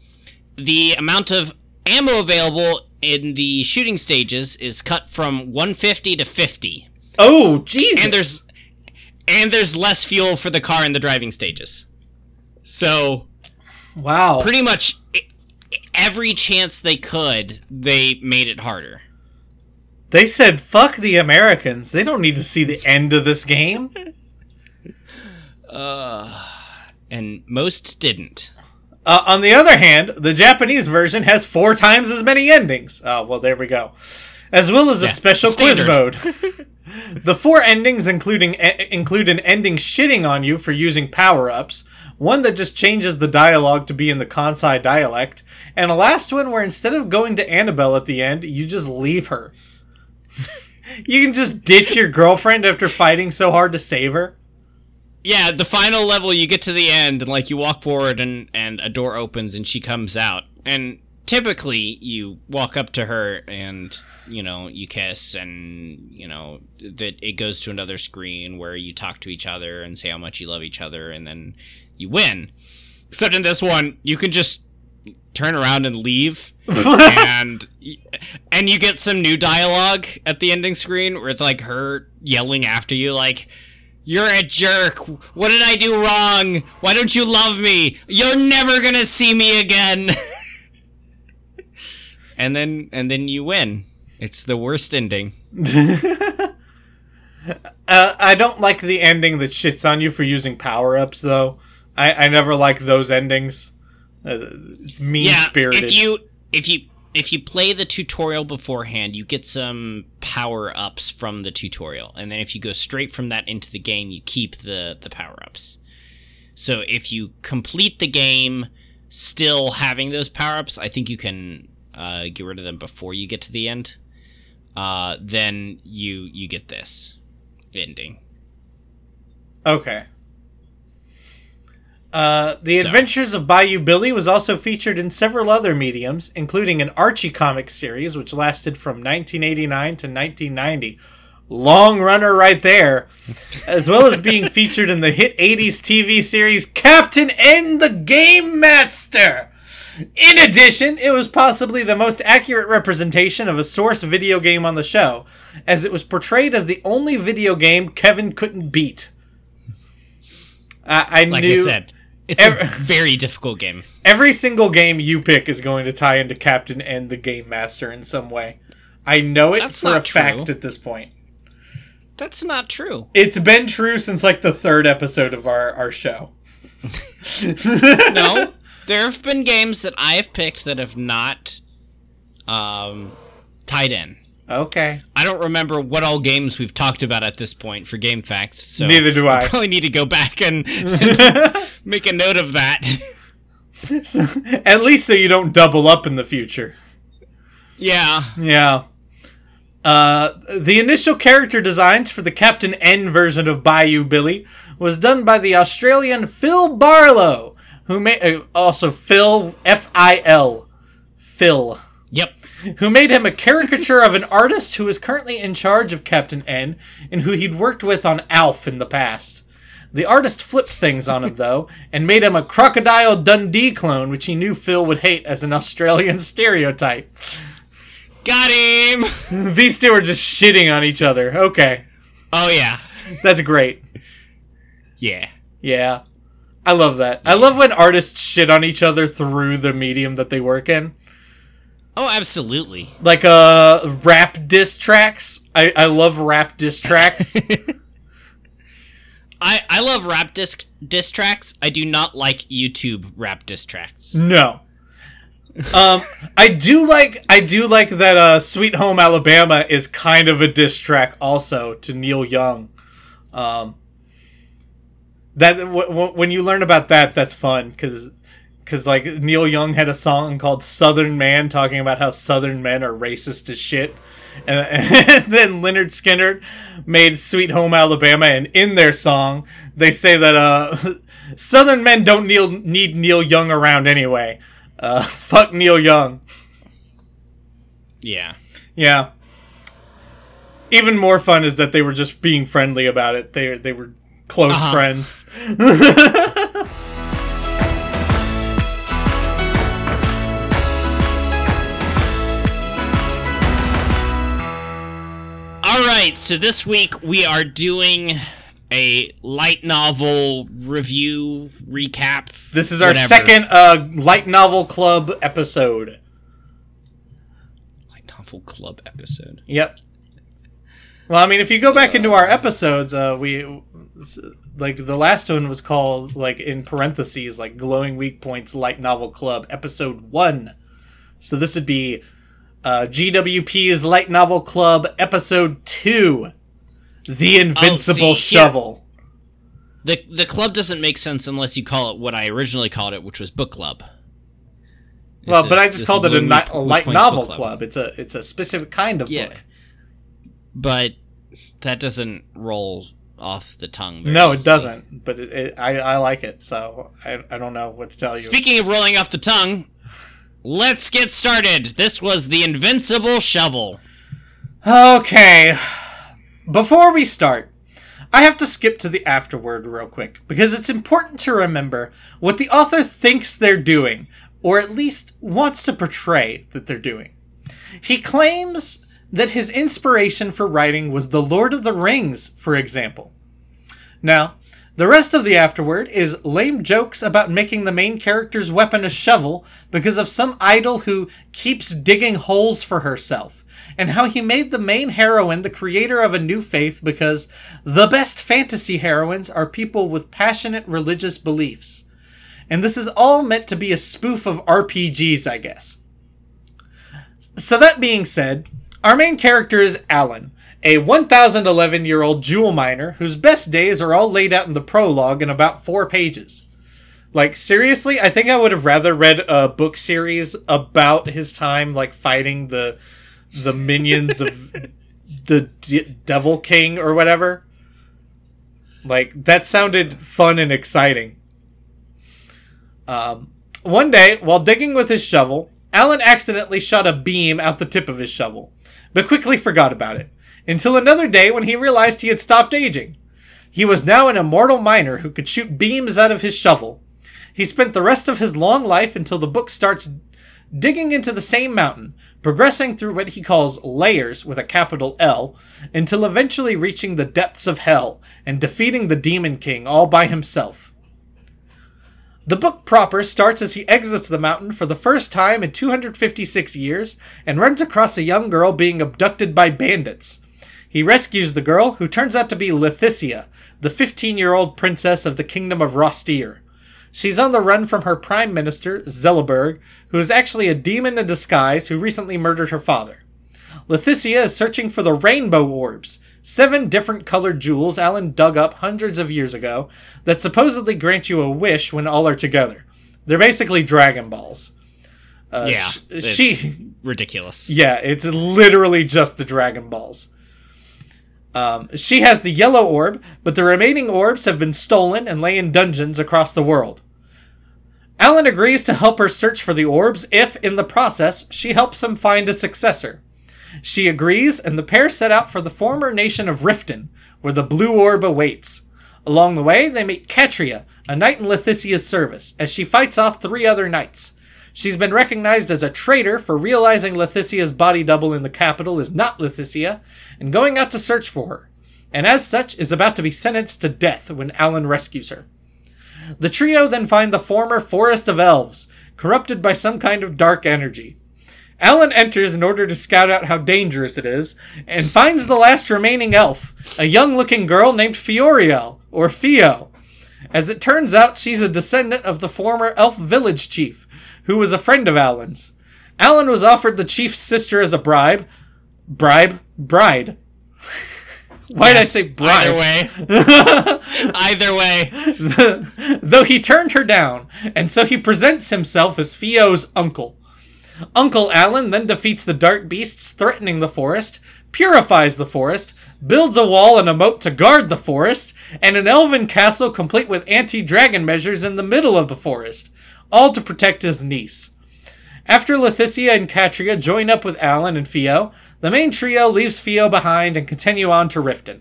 the amount of ammo available in the shooting stages is cut from 150 to 50 oh, Jesus. and there's and there's less fuel for the car in the driving stages so wow. pretty much every chance they could they made it harder They said, fuck the Americans. They don't need to see the end of this game. <laughs> and most didn't Uh, on the other hand, the Japanese version has four times as many endings. Oh, well, there we go. As well as a special standard. quiz mode. <laughs> <laughs> the four endings including e- include an ending shitting on you for using power-ups, one that just changes the dialogue to be in the Kansai dialect, and a last one where instead of going to Annabelle at the end, you just leave her. <laughs> you can just ditch your girlfriend after fighting so hard to save her. yeah the final level you get to the end and like you walk forward and and a door opens and she comes out and typically you walk up to her and you know you kiss and you know that it goes to another screen where you talk to each other and say how much you love each other and then you win except in this one you can just turn around and leave <laughs> and and you get some new dialogue at the ending screen where it's like her yelling after you like you're a jerk. What did I do wrong? Why don't you love me? You're never going to see me again. <laughs> and then and then you win. It's the worst ending. <laughs> Uh, I don't like the ending that shits on you for using power ups, though. I, I never like those endings. Uh, mean Yeah, if you if you if you play the tutorial beforehand, you get some power ups from the tutorial, and then if you go straight from that into the game, you keep the the power ups. So if you complete the game still having those power ups, I think you can uh, get rid of them before you get to the end. Uh, then you you get this ending. Okay. Uh, the So- Adventures of Bayou Billy was also featured in several other mediums, including an Archie comic series, which lasted from 1989 to 1990. Long runner right there. <laughs> As well as being featured in the hit 80s TV series Captain N the Game Master. In addition, it was possibly the most accurate representation of a source video game on the show, as it was portrayed as the only video game Kevin couldn't beat. I, I Like knew I said, it's a <laughs> very difficult game. every single game you pick is going to tie into Captain N the Game Master in some way. I know it That's for a not fact true. at this point. That's not true. It's been true since like the third episode of our, our show. <laughs> no, <laughs> there have been games that I have picked that have not um, tied in. Okay. I don't remember what all games we've talked about at this point for game facts. So Neither do I. I probably need to go back and, and <laughs> make a note of that. At least so you don't double up in the future. yeah, Yeah. Uh, the initial character designs for the Captain N version of Bayou Billy was done by the Australian Phil Barlow, who made uh, also Phil F I L Phil, yep. who made him a caricature of an artist who is currently in charge of Captain N and who he'd worked with on Alf in the past. The artist flipped things on him though and made him a Crocodile Dundee clone, which he knew Phil would hate as an Australian <laughs> stereotype. Got him. <laughs> These two are just shitting on each other. Okay. Oh yeah, That's great. yeah. Yeah. I love that. I love when artists shit on each other through the medium that they work in. Oh, absolutely. Like uh rap diss tracks. I, I love rap diss tracks. <laughs> I I love rap disc diss tracks. I do not like YouTube rap diss tracks. no. Um I do like I do like that uh Sweet Home Alabama is kind of a diss track also to Neil Young. Um that w- w- when you learn about that that's fun cuz cuz like Neil Young had a song called Southern Man talking about how southern men are racist as shit. And, <laughs> and then Lynyrd Skynyrd made Sweet Home Alabama and in their song they say that uh <laughs> southern men don't Neil, need Neil Young around anyway. Uh <laughs> fuck Neil Young. Yeah. Yeah. Even more fun is that they were just being friendly about it. They they were close Uh-huh. friends. <laughs> All right, so this week we are doing a light novel review recap. This is our whatever. second uh light novel club episode. light novel club episode. Yep. Well, I mean, if you go back into our episodes, uh, we like the last one was called like in parentheses like glowing weak points light novel club episode one. So this would be uh, GWP's light novel club episode two, the invincible Oh, see, shovel. The the club doesn't make sense unless you call it what I originally called it, which was book club. Well, This but I just called it a, a light novel Book club. It's a it's a specific kind of Yeah. book. But that doesn't roll off the tongue. No, it doesn't. But it, it, I I like it, so I I don't know what to tell you. Speaking of rolling off the tongue, let's get started. This was the invincible shovel. Okay. Before we start, I have to skip to the afterword real quick because it's important to remember what the author thinks they're doing, or at least wants to portray that they're doing. He claims that his inspiration for writing was The Lord of the Rings, for example. Now, the rest of the afterword is lame jokes about making the main character's weapon a shovel because of some idol who keeps digging holes for herself, and how he made the main heroine the creator of a new faith because the best fantasy heroines are people with passionate religious beliefs. And this is all meant to be a spoof of RPGs, I guess. So, that being said, our main character is Alan, a 1011 year old jewel miner whose best days are all laid out in the prologue in about four pages. Like, seriously, I think I would have rather read a book series about his time, like, fighting the the minions of <laughs> the D- Devil King or whatever. Like, that sounded fun and exciting. Um, one day, while digging with his shovel, Alan accidentally shot a beam out the tip of his shovel, but quickly forgot about it, until another day when he realized he had stopped aging. He was now an immortal miner who could shoot beams out of his shovel. He spent the rest of his long life until the book starts digging into the same mountain, progressing through what he calls layers with a capital L, until eventually reaching the depths of hell and defeating the Demon King all by himself. The book proper starts as he exits the mountain for the first time in 256 years and runs across a young girl being abducted by bandits. He rescues the girl, who turns out to be Leticia, the 15 year old princess of the kingdom of Rostir. She's on the run from her prime minister, Zeliberg, who is actually a demon in disguise who recently murdered her father. Leticia is searching for the rainbow orbs, seven different colored jewels Alan dug up hundreds of years ago that supposedly grant you a wish when all are together. They're basically Dragon Balls. Uh, Yeah, sh- it's she ridiculous. yeah, it's literally just the Dragon Balls. Um, she has the yellow orb, but the remaining orbs have been stolen and lay in dungeons across the world. Alan agrees to help her search for the orbs if, in the process, she helps him find a successor. She agrees, and the pair set out for the former nation of Riften, where the blue orb awaits. Along the way, they meet Catria, a knight in Leticia's service, as she fights off three other knights. She's been recognized as a traitor for realizing Leticia's body double in the capital is not Leticia, and going out to search for her, and as such is about to be sentenced to death when Alan rescues her. The trio then find the former Forest of Elves, corrupted by some kind of dark energy. Alan enters in order to scout out how dangerous it is, and finds the last remaining elf, a young looking girl named Fioriel, or Fio. As it turns out, she's a descendant of the former elf village chief, who was a friend of Alan's. Alan was offered the chief's sister as a bribe. Bribe? Bride. Why Yes, did I say bride? Either way. <laughs> Either way. Though he turned her down, and so he presents himself as Fio's uncle. Uncle Alan then defeats the dark beasts threatening the forest, purifies the forest, builds a wall and a moat to guard the forest, and an elven castle complete with anti dragon measures in the middle of the forest, all to protect his niece. After Leticia and Catria join up with Alan and Fio, the main trio leaves Fio behind and continue on to Riften.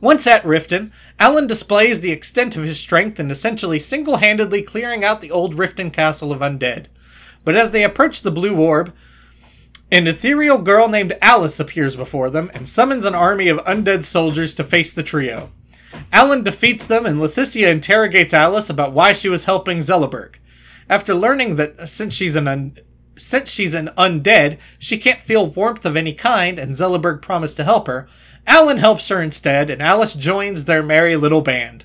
Once at Riften, Alan displays the extent of his strength in essentially single handedly clearing out the old Riften castle of undead. But as they approach the blue orb, an ethereal girl named Alice appears before them and summons an army of undead soldiers to face the trio. Alan defeats them, and Leticia interrogates Alice about why she was helping Zelleberg. After learning that since she's an un- since she's an undead, she can't feel warmth of any kind, and Zelleberg promised to help her, Alan helps her instead, and Alice joins their merry little band.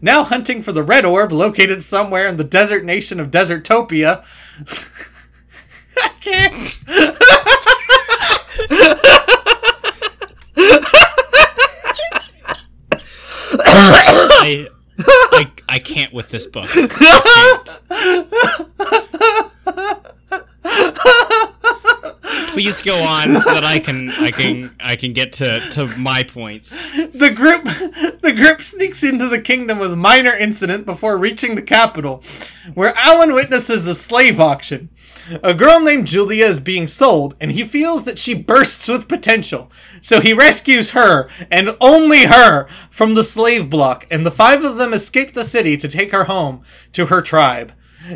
Now hunting for the red orb located somewhere in the desert nation of Desertopia. I can't. I, I, I can't with this book. <laughs> Please go on so that I can I can I can get to, to my points. The group <laughs> the group sneaks into the kingdom with minor incident before reaching the capital, where Alan witnesses a slave auction. A girl named Julia is being sold, and he feels that she bursts with potential. So he rescues her, and only her, from the slave block, and the five of them escape the city to take her home to her tribe.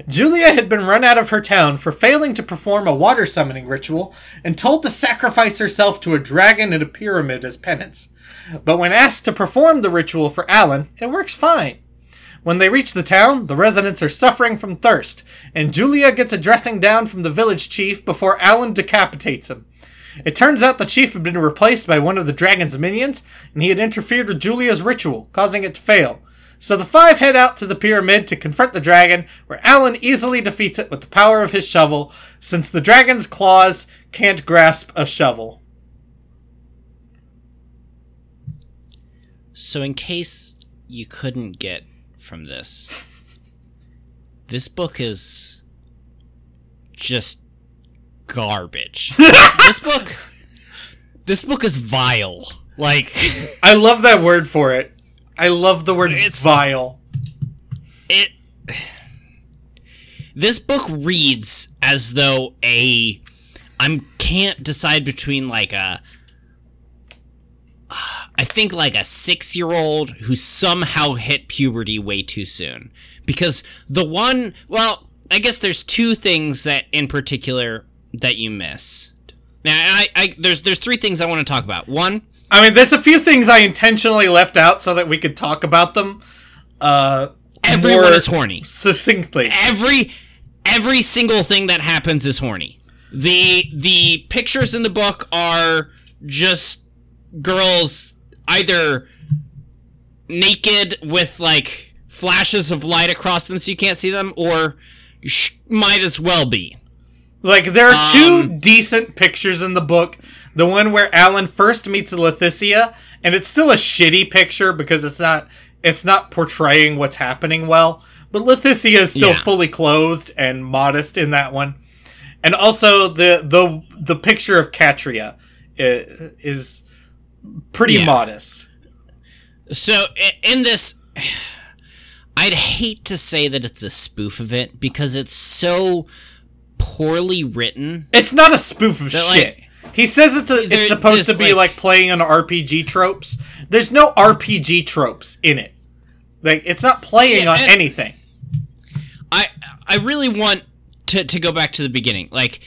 Julia had been run out of her town for failing to perform a water summoning ritual and told to sacrifice herself to a dragon in a pyramid as penance. But when asked to perform the ritual for Alan, it works fine. When they reach the town, the residents are suffering from thirst, and Julia gets a dressing down from the village chief before Alan decapitates him. It turns out the chief had been replaced by one of the dragon's minions, and he had interfered with Julia's ritual, causing it to fail. So the five head out to the pyramid to confront the dragon, where Alan easily defeats it with the power of his shovel, since the dragon's claws can't grasp a shovel. So in case you couldn't get from this, this book is just garbage. <laughs> this, this book this book is vile. Like I love that word for it. I love the word It's- vile. it this book reads as though a i'm can't decide between like a i think like a six year old who somehow hit puberty way too soon. Because the one well i guess there's two things that in particular that you miss now I, I there's there's three things i want to talk about. One I mean, there's a few things I intentionally left out so that we could talk about them. Uh, everyone is horny succinctly. every every single thing that happens is horny. The the pictures in the book are just girls either naked with like flashes of light across them so you can't see them or sh- might as well be. Like there are two Um, decent pictures in the book. The one where Alan first meets Leticia, and it's still a shitty picture because it's not it's not portraying what's happening well. But Leticia is still Yeah. fully clothed and modest in that one. And also the the the picture of Catria i- uh, is pretty Yeah. modest. So in this I'd hate to say that it's a spoof of it because it's so poorly written. It's not a spoof of shit. like- he says it's a, it's they're supposed to be like- like, playing on RPG tropes. There's no RPG tropes in it. Like it's not playing Yeah, on anything. I I really want to to go back to the beginning. Like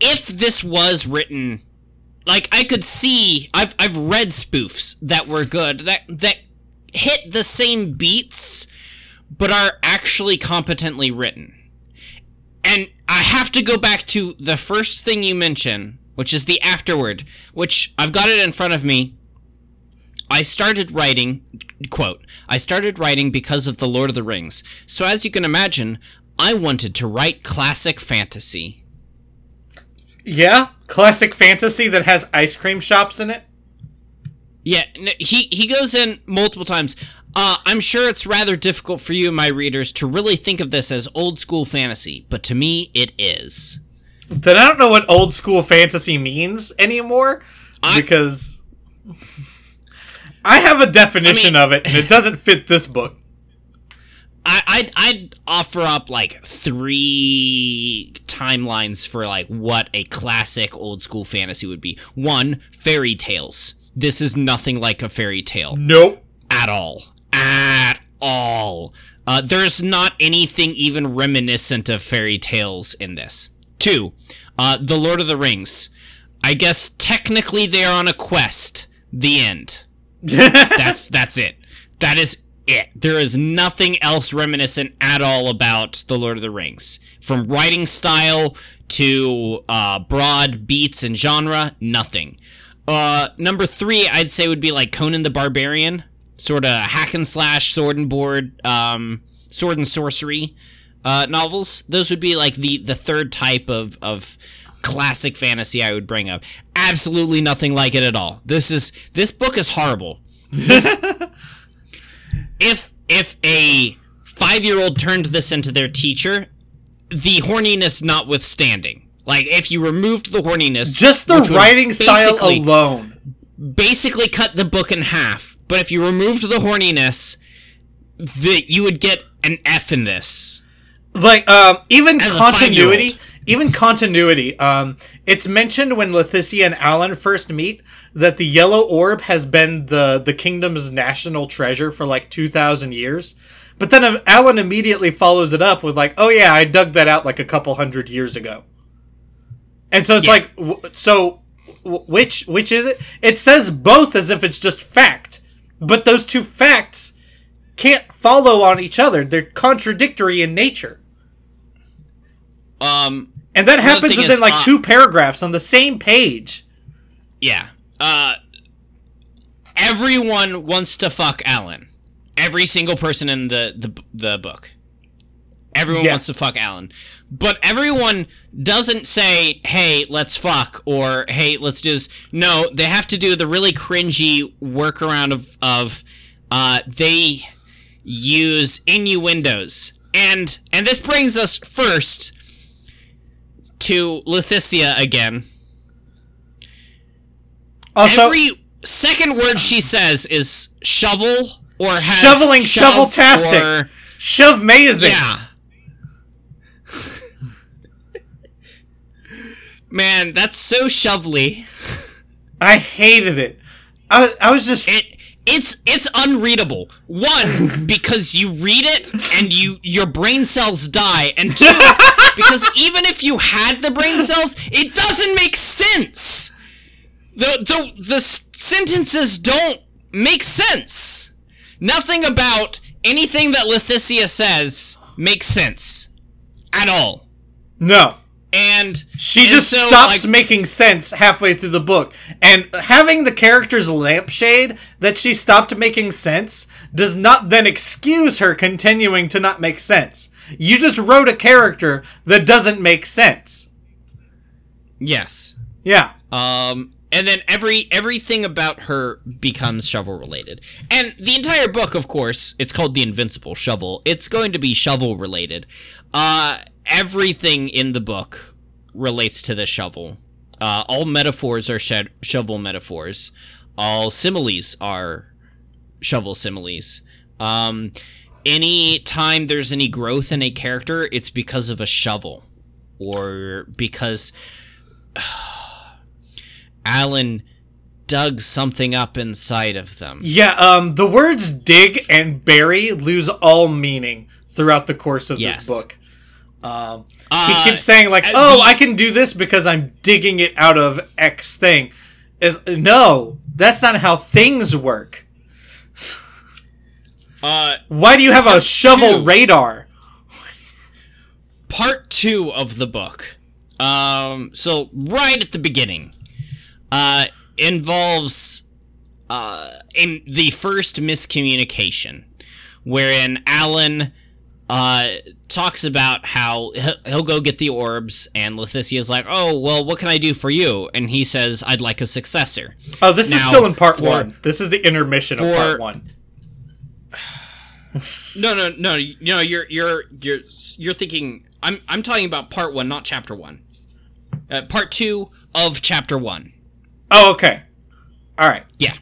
if this was written like I could see I've I've read spoofs that were good that that hit the same beats, but are actually competently written. And I have to go back to the first thing you mention, which is the afterword, which I've got it in front of me. I started writing, quote, I started writing because of The Lord of the Rings. So as you can imagine, I wanted to write classic fantasy. Yeah, classic fantasy that has ice cream shops in it. Yeah, he he goes in multiple times. Uh, I'm sure it's rather difficult for you, my readers, to really think of this as old school fantasy, but to me, it is. Then I don't know what old school fantasy means anymore I- because I have a definition I mean- of it, and it doesn't fit this book. <laughs> I, I'd, I'd offer up like three timelines for like what a classic old school fantasy would be. One, fairy tales. This is nothing like a fairy tale Nope. at all. At all. Uh, there's not anything even reminiscent of fairy tales in this. Two, uh, The Lord of the Rings. I guess technically they are on a quest. The end. <laughs> That's that's it. That is it. There is nothing else reminiscent at all about The Lord of the Rings. From writing style to uh, broad beats and genre, nothing. Uh, number three, I'd say would be like Conan the Barbarian, sort of hack and slash, sword and board, um, sword and sorcery uh, novels. Those would be like the the third type of of classic fantasy I would bring up. Absolutely nothing like it at all. This is this book is horrible. This, <laughs> if if a five year old turned this into their teacher, the horniness notwithstanding, like if you removed the horniness, Just the writing style alone. basically cut the book in half. But if you removed the horniness, the you would get an F in this. like um even As continuity even continuity um it's mentioned when Leticia and Alan first meet that the yellow orb has been the the kingdom's national treasure for like 2000 years. But then um, Alan immediately follows it up with like oh yeah I dug that out like a couple hundred years ago. And so it's Yeah. like w- so which which is it? It says both as if it's just fact but those two facts can't follow on each other they're contradictory in nature Um, and that happens within is, like uh, two paragraphs on the same page. yeah. Uh, everyone wants to fuck Alan. Every single person in the the, the book. Everyone Yeah. wants to fuck Alan. But everyone doesn't say, hey, let's fuck, or hey, let's do this. No, they have to do the really cringy workaround of, of uh, they use innuendos. And and this brings us first to Leticia again. Also, Every second word she says is shovel or has Shoveling shovel-tastic. or- shove amazing. Yeah. Man, that's so shovely. I hated it. I, was- I was just It it's it's unreadable. One, <laughs> because you read it and you your brain cells die, and two, because <laughs> even if you had the brain cells, it doesn't make sense. The the the sentences don't make sense. Nothing about anything that Leticia says makes sense at all. no. And She and just so, stops like, making sense halfway through the book. And having the character's lampshade that she stopped making sense does not then excuse her continuing to not make sense. You just wrote a character that doesn't make sense. yes. Yeah. Um, and then every everything about her becomes shovel related, and the entire book, of course, it's called the Invincible Shovel. It's going to be shovel related. Uh, everything in the book relates to the shovel. Uh, all metaphors are shed- shovel metaphors. All similes are shovel similes. Um, any time there's any growth in a character, it's because of a shovel, or because <sighs> Alan dug something up inside of them. Yeah, um, the words dig and bury lose all meaning throughout the course of Yes. this book. Um, Uh, he keeps saying like, uh, "Oh, the- I can do this because I'm digging it out of X thing." Is no, that's not how things work. Uh, Why do you have a shovel two. radar? part two of the book. Um, so right at the beginning, uh, involves uh, in the first miscommunication, wherein Alan uh talks about how he'll, go get the orbs, and Leticia's like, "Oh, well, what can I do for you?" And he says, "I'd like a successor." Oh, this is still in part for- one. This is the intermission of part one. <sighs> No, no, no, no. You're you're you're you're thinking. I'm I'm talking about part one, not chapter one. Uh, part two of chapter one. Oh, okay. All right. Yeah.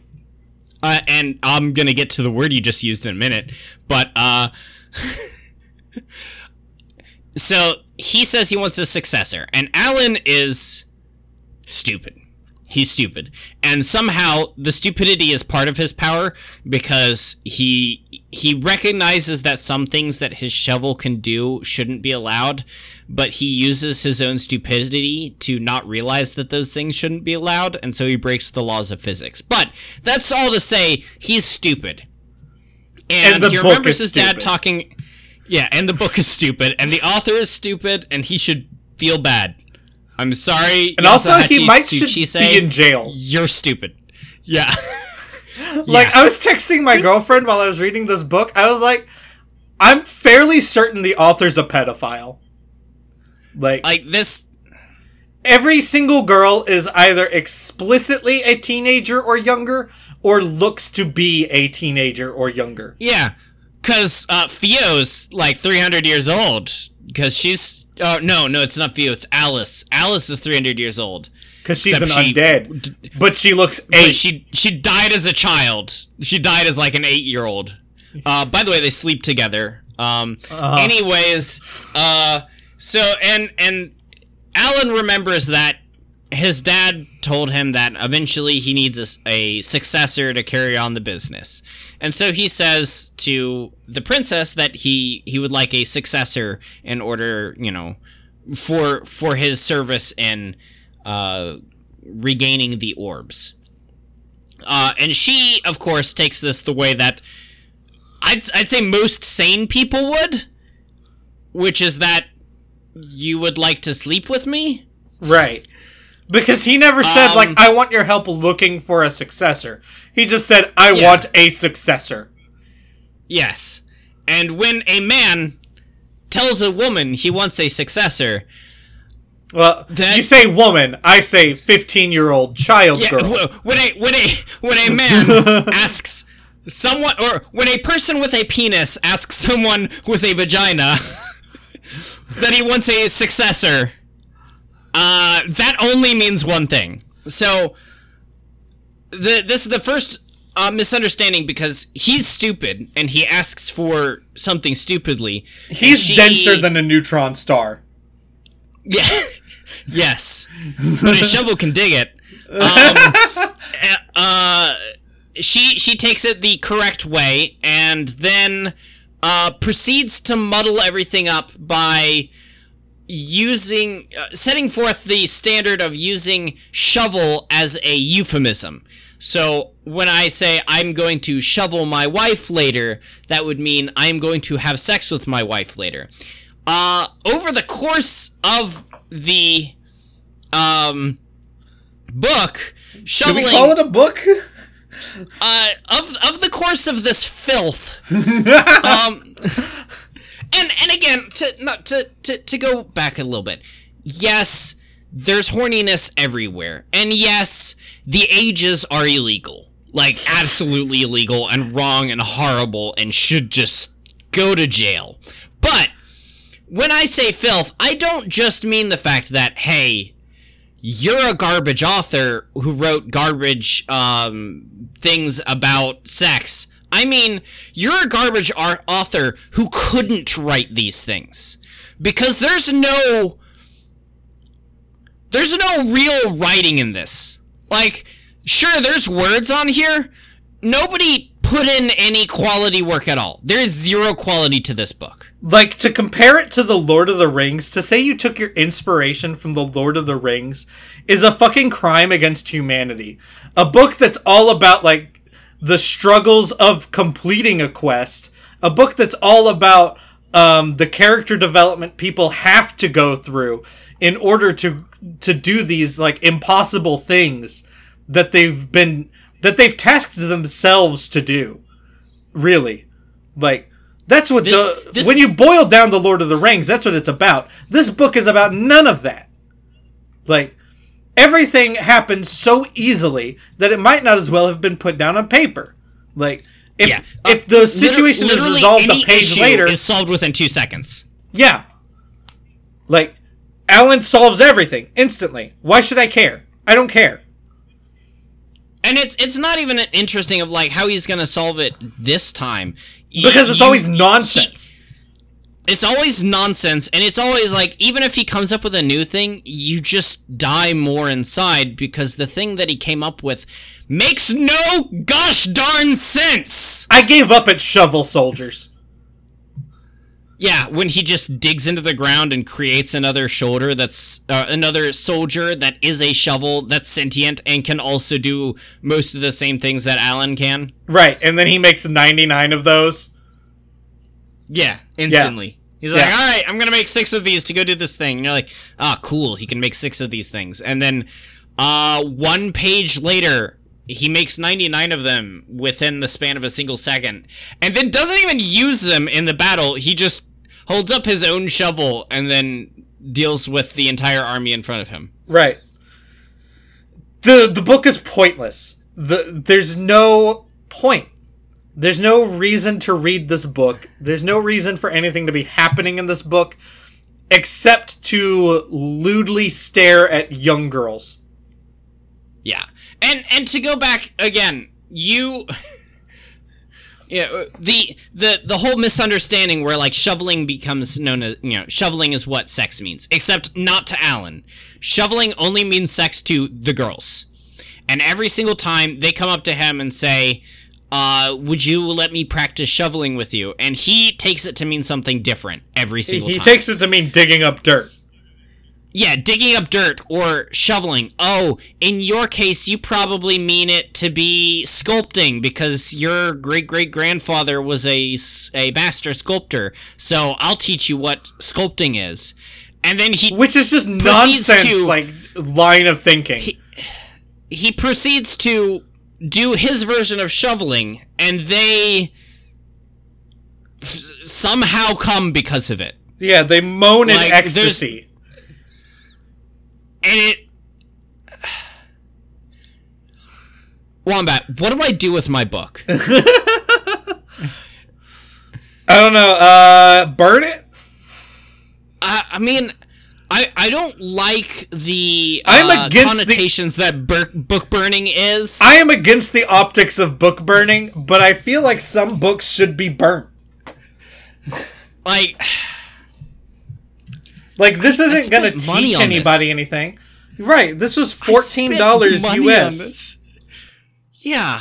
Uh, and I'm gonna get to the word you just used in a minute, but uh, <laughs> so he says he wants a successor, and Alan is stupid. He's stupid, and somehow the stupidity is part of his power because he he recognizes that some things that his shovel can do shouldn't be allowed, but he uses his own stupidity to not realize that those things shouldn't be allowed, and so he breaks the laws of physics. But that's all to say he's stupid. And, And he remembers is his dad talking Yeah, and the book is stupid, and the author is stupid, and he should feel bad. I'm sorry. And also, he might should Tsuchise, be in jail. You're stupid. Yeah. <laughs> Like Yeah. I was texting my girlfriend while I was reading this book. I was like, I'm fairly certain the author's a pedophile. Like, like this every single girl is either explicitly a teenager or younger, or looks to be a teenager or younger. Yeah, because uh, Theo's like 300 years old. Because she's. Oh, no, no, it's not Theo, it's Alice. Alice is 300 years old. Because she's Except an she- undead, but she looks eight. she she died as a child. She died as like an eight year old. <laughs> Uh, by the way, they sleep together. Um, Uh-huh. Anyways, uh, so and and Alan remembers that his dad told him that eventually he needs a successor to carry on the business, and so he says to the princess that he he would like a successor in order, you know, for for his service in uh, regaining the orbs. Uh, and she, of course, takes this the way that I'd, I'd say most sane people would, which is that you would like to sleep with me. right. Because he never said, Um, like, I want your help looking for a successor. He just said, I Yeah. want a successor. Yes. And when a man tells a woman he wants a successor, Well, That- you say woman, I say 15 year old child yeah, girl. when a when a when a man <laughs> asks someone or when a person with a penis asks someone with a vagina <laughs> that he wants a successor, uh, that only means one thing. So the this is the first uh, misunderstanding because he's stupid and he asks for something stupidly. He's she- denser than a neutron star. <laughs> yeah. yes. But a <laughs> shovel can dig it. <laughs> Um, uh, she she takes it the correct way and then uh, proceeds to muddle everything up by using uh, setting forth the standard of using shovel as a euphemism. So when I say I'm going to shovel my wife later, that would mean I'm going to have sex with my wife later. Uh, over the course of the um book, Can we call it a book? uh, of of the course of this filth. <laughs> um, and and again, to not to, to to go back a little bit. Yes, there's horniness everywhere, and yes, the ages are illegal, like absolutely illegal and wrong and horrible, and should just go to jail. But when I say filth, I don't just mean the fact that hey, you're a garbage author who wrote garbage um, things about sex. I mean, you're a garbage ar- author who couldn't write these things because there's no there's no real writing in this. Like, sure, there's words on here. Nobody put in any quality work at all. There is zero quality to this book. like, to compare it to The Lord of the Rings, to say you took your inspiration from The Lord of the Rings is a fucking crime against humanity. A book that's all about, like, the struggles of completing a quest, a book that's all about um, the character development people have to go through in order to to do these like impossible things that they've been that they've tasked themselves to do. Really, like that's what This- the this- when you boil down the Lord of the Rings, that's what it's about. This book is about none of that. Like everything happens so easily that it might not as well have been put down on paper. Like if Yeah. if Uh, the situation is resolved a page later, is solved within two seconds. yeah. Like Alan solves everything instantly. Why should I care? I don't care. And it's it's not even interesting of like how he's gonna solve it this time. Because it's you- always he- nonsense. It's always nonsense, and it's always like even if he comes up with a new thing, you just die more inside because the thing that he came up with makes no gosh darn sense. I gave up at shovel soldiers. Yeah, when he just digs into the ground and creates another shoulder that's uh, another soldier that is a shovel that's sentient and can also do most of the same things that Alan can. Right, and then he makes 99 of those. Yeah, instantly. He's like, Yeah. all right, I'm gonna make six of these to go do this thing. And you're like, ah, cool. He can make six of these things, and then, uh, one page later, he makes 99 of them within the span of a single second, and then doesn't even use them in the battle. He just holds up his own shovel and then deals with the entire army in front of him. Right. The the book is pointless. The there's no point. There's no reason to read this book. There's no reason for anything to be happening in this book except to lewdly stare at young girls. Yeah, and and to go back again, you. <laughs> Yeah, the the the whole misunderstanding where like shoveling becomes known as you know shoveling is what sex means, except not to Alan. Shoveling only means sex to the girls, and every single time they come up to him and say, uh, "Would you let me practice shoveling with you?" and he takes it to mean something different every single He time. He takes it to mean digging up dirt. Yeah, digging up dirt or shoveling. Oh, in your case, you probably mean it to be sculpting because your great great grandfather was a, a master sculptor. So I'll teach you what sculpting is. And then he Which is just nonsense to- like line of thinking. he proceeds to do his version of shoveling, and they f- somehow come because of it. yeah, they moan in Like, there's- ecstasy. And it. <sighs> Wombat, what do I do with my book? <laughs> I don't know. Uh burn it? I, I mean, I I don't like the I'm uh, against the- connotations that bur- book burning is. I am against the optics of book burning, but I feel like some books should be burnt. like, <sighs> Like this isn't spent going to teach anybody this. anything. Right, this was fourteen dollars US. Yeah.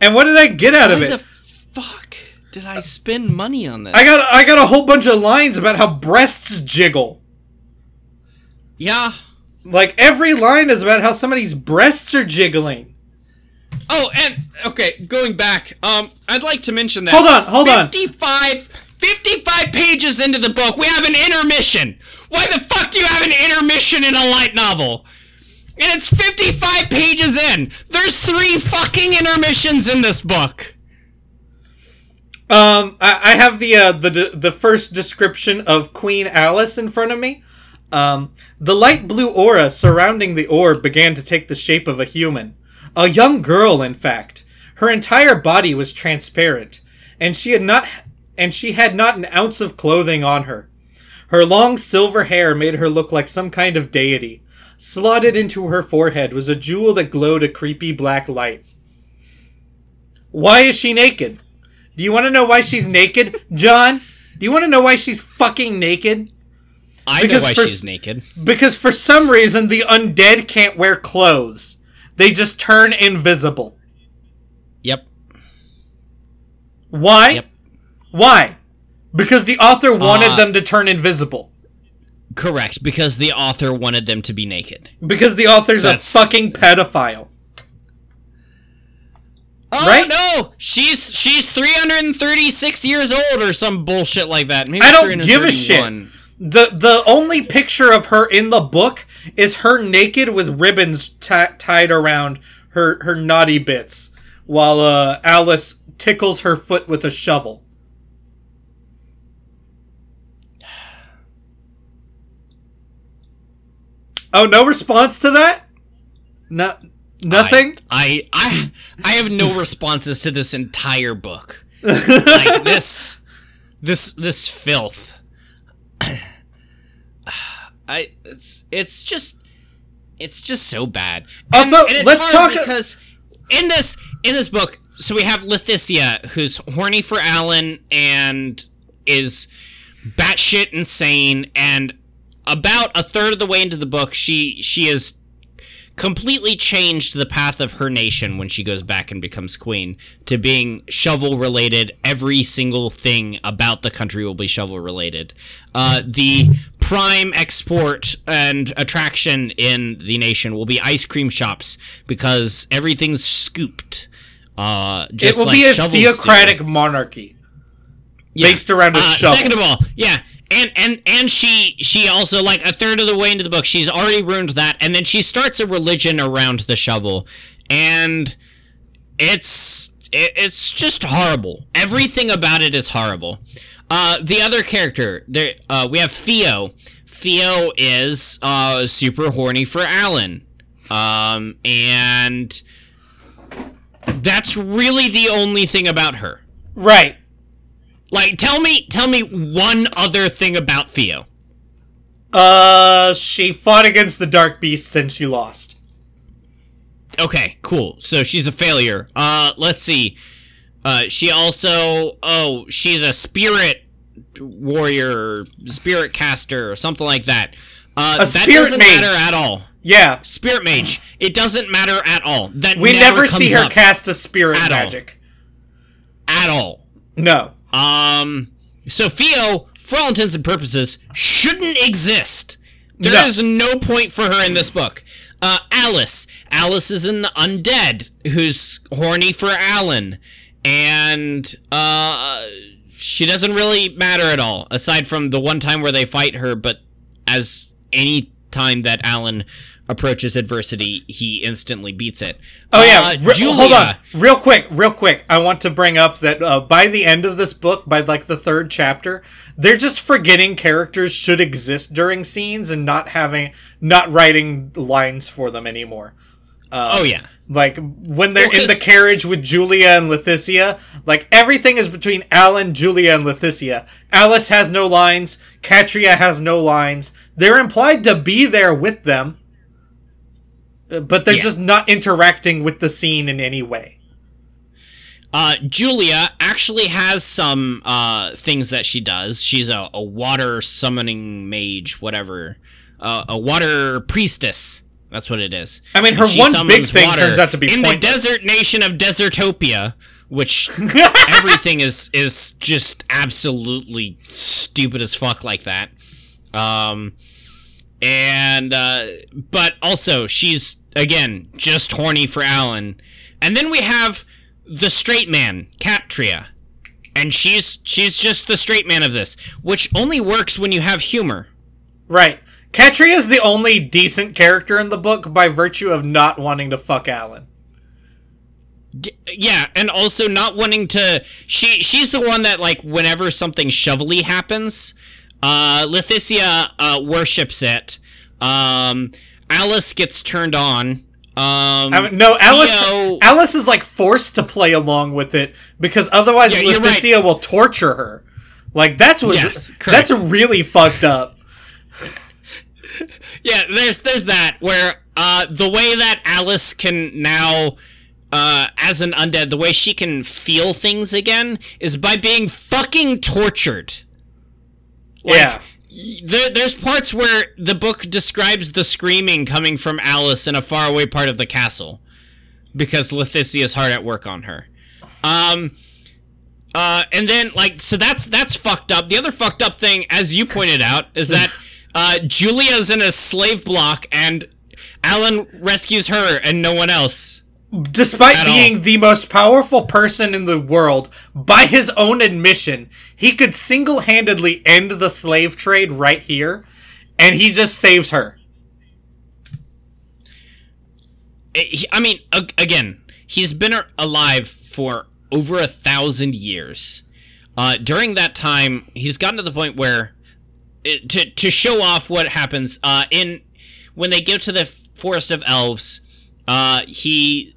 And what did I get out of Why it? Did I spend money on this? I got I got a whole bunch of lines about how breasts jiggle. yeah. Like every line is about how somebody's breasts are jiggling. Oh, and okay, going back, um, I'd like to mention that. Hold on, hold on. 55, 55 pages into the book, we have an intermission. Why the fuck do you have an intermission in a light novel? And it's 55 pages in. There's three fucking intermissions in this book. Um, I, I have the uh, the the first description of Queen Alice in front of me. Um, the light blue aura surrounding the orb began to take the shape of a human, a young girl, in fact. Her entire body was transparent, and she had not and she had not an ounce of clothing on her. Her long silver hair made her look like some kind of deity. Slotted into her forehead was a jewel that glowed a creepy black light. Why is she naked? Do you want to know why she's naked, John? Do you want to know why she's fucking naked? I Because know why for- she's naked. Because for some reason the undead can't wear clothes. They just turn invisible. Yep. Why? Yep. Why? Because the author wanted Uh, them to turn invisible. Correct, because the author wanted them to be naked. Because the author's That's- a fucking pedophile. Oh Right? no, she's she's 336 years old or some bullshit like that. Maybe I don't give a shit. The the only picture of her in the book is her naked with ribbons ti- tied around her her naughty bits, while uh, Alice tickles her foot with a shovel. <sighs> Oh, no response to that? No, nothing. I, I I have no responses to this entire book. like <laughs> this this this filth. I it's it's just it's just so bad. Also, it's let's talk- because in this in this book, so we have Leticia who's horny for Alan and is batshit insane and about a third of the way into the book she she is completely changed the path of her nation when she goes back and becomes queen to being shovel related. Every single thing about the country will be shovel related. Uh, the prime export and attraction in the nation will be ice cream shops because everything's scooped. Uh, It will like be a theocratic monarchy Yeah. based around a Uh, shovel. second of all, yeah, and and and she she also like a third of the way into the book, she's already ruined that, and then she starts a religion around the shovel, and it's it, it's just horrible. Everything about it is horrible. Uh, the other character there, uh, we have Theo. Theo is uh super horny for Alan, um, and that's really the only thing about her. right. Like, tell me, tell me one other thing about Theo. Uh, she fought against the Dark Beasts and she lost. Okay, cool. So she's a failure. Uh, let's see. Uh, she also, oh, she's a spirit warrior, spirit caster, or something like that. Uh, that spirit doesn't mage. matter at all. Yeah, Spirit mage. It doesn't matter at all. That we never, never, see her cast a spirit at all. magic. at all. No. Um, so Theo, for all intents and purposes, shouldn't exist. There No. is no point for her in this book. Uh, Alice. Alice is an undead who's horny for Alan, and uh, she doesn't really matter at all, aside from the one time where they fight her. But as any time that Alan approaches adversity, he instantly beats it. Oh yeah, Uh, Re- Julia. hold on, real quick, real quick. I want to bring up that uh, by the end of this book, by like the third chapter, they're just forgetting characters should exist during scenes and not having, not writing lines for them anymore. Oh yeah. Like when they're Well, in the carriage with Julia and Leticia, like everything is between Alan, Julia, and Leticia. Alice has no lines. Katria has no lines. They're implied to be there with them, uh, but they're Yeah. just not interacting with the scene in any way. Uh, Julia actually has some uh, things that she does. She's a, a water summoning mage, whatever. Uh, a water priestess. That's what it is. I mean, her And one big thing turns out to be in the desert nation of Desertopia, which <laughs> everything is is just absolutely stupid as fuck like that. Um, and uh, but also she's again just horny for Alan, and then we have the straight man, Katria, and she's she's just the straight man of this, which only works when you have humor. Right. Katria is the only decent character in the book by virtue of not wanting to fuck Alan. Yeah, and also not wanting to. She she's the one that like whenever something shovely happens, uh, Leticia uh, worships it. Um, Alice gets turned on. Um, I mean, no, Alice. Theo- Alice is like forced to play along with it because otherwise Yeah, right. Will torture her. Like that's what. Yes, that's really fucked up. <laughs> Yeah, there's there's that where uh the way that Alice can now uh as an undead, the way she can feel things again is by being fucking tortured. Like, yeah. There, there's parts where the book describes the screaming coming from Alice in a faraway part of the castle because Leticia is hard at work on her. Um, uh, and then like so that's that's fucked up. The other fucked up thing, as you pointed out, is that <laughs> uh, Julia's in a slave block and Alan rescues her and no one else. Despite At being all. the most powerful person in the world, by his own admission, he could single handedly end the slave trade right here, and he just saves her. I mean, again, he's been alive for over a thousand years. Uh, during that time, he's gotten to the point where it, to to show off what happens uh, in when they get to the forest of elves. Uh, he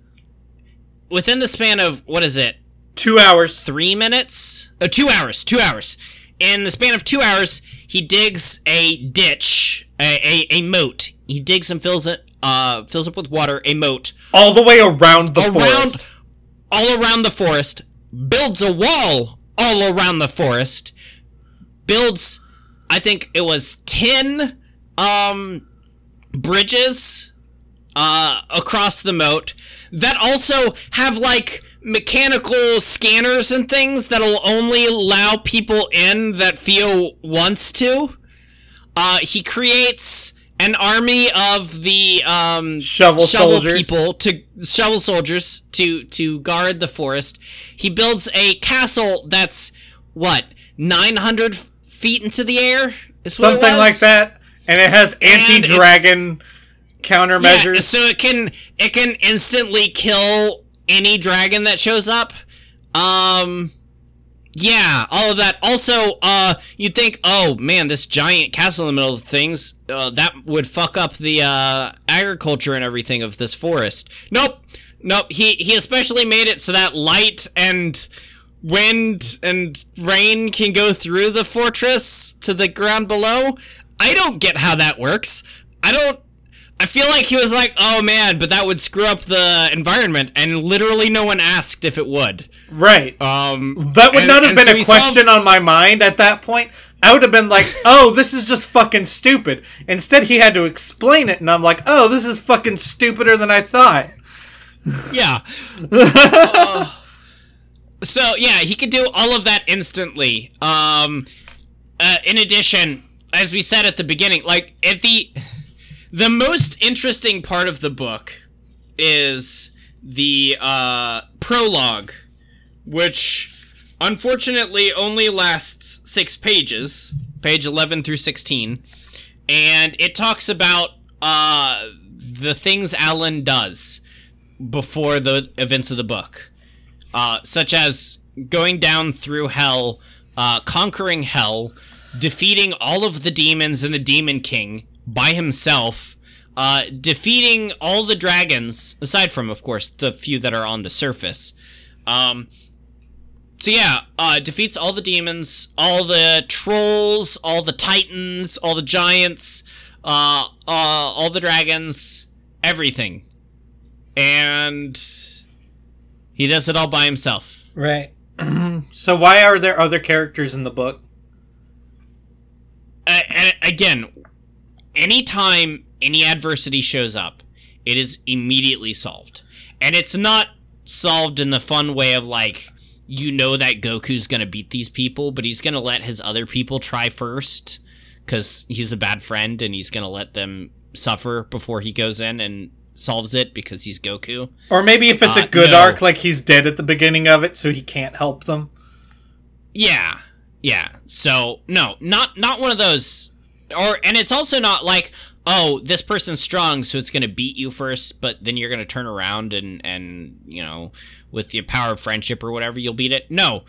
within the span of what is it Two hours. three minutes? Oh, two hours. Two hours. In the span of two hours, he digs a ditch, a, a, a moat. He digs and fills it, uh, fills up with water, a moat All the way around the around, forest. all around the forest. Builds a wall all around the forest. Builds, I think it was ten, um, bridges uh, across the moat that also have like mechanical scanners and things that'll only allow people in that Theo wants to. Uh, he creates an army of the um, Shovel soldiers. people to shovel soldiers to to guard the forest. He builds a castle that's what nine hundred feet into the air. Is what it Something like that. And it has anti-dragon countermeasures. Yeah, so it can it can instantly kill any dragon that shows up. Um yeah, all of that. Also, uh you'd think, "Oh, man, this giant castle in the middle of things, uh, that would fuck up the uh agriculture and everything of this forest." Nope. Nope. He he especially made it so that light and wind and rain can go through the fortress to the ground below. I don't get how that works. I don't I feel like he was like, "Oh man, but that would screw up the environment," and literally no one asked if it would. right. Um, That would and- not have been so a he solved- question on my mind at that point. I would have been like, <laughs> oh, this is just fucking stupid. Instead, he had to explain it, and I'm like, oh, this is fucking stupider than I thought. Yeah. <laughs> Uh, so yeah, he could do all of that instantly. Um, uh, in addition, as we said at the beginning, like at the the most interesting part of the book is the uh, prologue, which unfortunately only lasts six pages, page eleven through sixteen, and it talks about uh, the things Alan does before the events of the book, uh, such as going down through hell, uh, conquering hell, defeating all of the demons and the Demon King by himself, uh, defeating all the dragons, aside from, of course, the few that are on the surface. Um, so yeah, uh, defeats all the demons, all the trolls, all the titans, all the giants, uh, uh, all the dragons, everything and he does it all by himself. Right. <clears throat> so why are there other characters in the book? Uh, and again, anytime any adversity shows up, it is immediately solved, and it's not solved in the fun way of like you know that Goku's gonna beat these people, but he's gonna let his other people try first because he's a bad friend and he's gonna let them suffer before he goes in and solves it because he's Goku. Or maybe if it's Uh, a good no. arc, like he's dead at the beginning of it, so he can't help them. Yeah. Yeah. So, no, not not one of those or and it's also not like, oh, this person's strong so it's going to beat you first, but then you're going to turn around and and, you know, with the power of friendship or whatever, you'll beat it. No.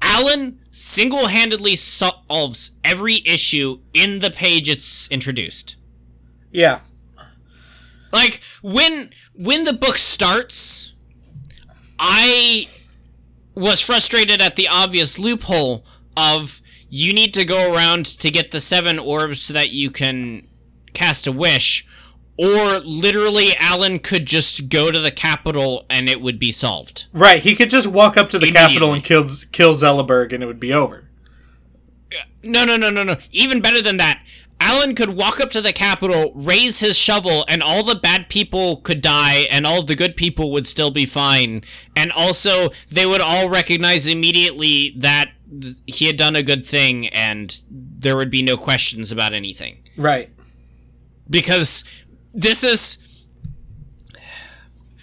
Alan single-handedly solves every issue in the page it's introduced. Yeah. Like when when the book starts, I was frustrated at the obvious loophole of you need to go around to get the seven orbs so that you can cast a wish, or literally Alan could just go to the capital and it would be solved. Right. He could just walk up to the capital and kill kill Zelleberg, and it would be over. No, no, no, no, no. Even better than that. Alan could walk up to the Capitol, raise his shovel, and all the bad people could die, and all the good people would still be fine. And also, they would all recognize immediately that th- he had done a good thing, and there would be no questions about anything. Right. Because this is.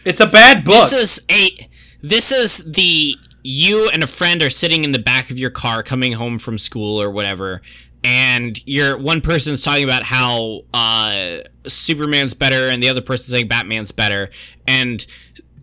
It's a bad book. This is a this is the you and a friend are sitting in the back of your car coming home from school or whatever and you're one person's talking about how uh, Superman's better and the other person's saying Batman's better and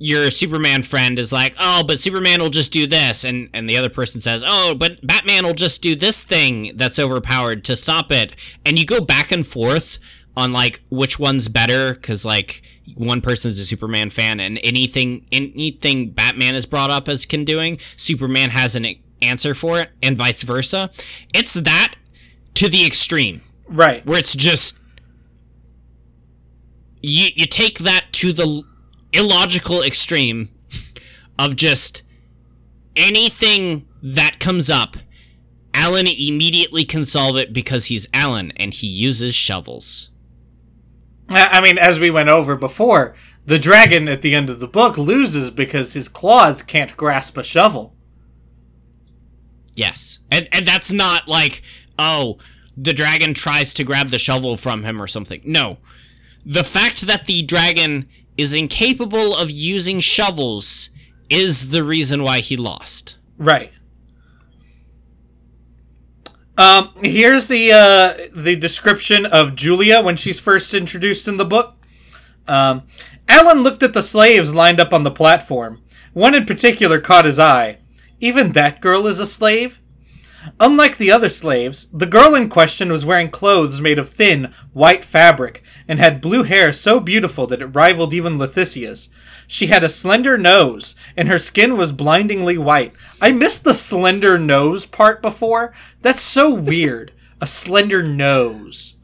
your Superman friend is like, "Oh, but Superman will just do this." And and the other person says, "Oh, but Batman will just do this thing that's overpowered to stop it." And you go back and forth on like which one's better cuz like one person's a Superman fan and anything anything Batman is brought up as can doing, Superman has an answer for it and vice versa. It's that to the extreme right. where it's just you you take that to the illogical extreme of just anything that comes up Alan immediately can solve it because he's Alan and he uses shovels. I I mean, as we went over before, the dragon at the end of the book loses because his claws can't grasp a shovel. Yes. And and that's not like, oh, the dragon tries to grab the shovel from him or something. No. The fact that the dragon is incapable of using shovels is the reason why he lost. Right. Um, here's the uh, the description of Julia when she's first introduced in the book. Um, Alan looked at the slaves lined up on the platform. One in particular caught his eye. Even that girl is a slave? Unlike the other slaves, the girl in question was wearing clothes made of thin, white fabric and had blue hair so beautiful that it rivaled even Leticia's. She had a slender nose, and her skin was blindingly white. I missed the slender nose part before. That's so weird. A slender nose.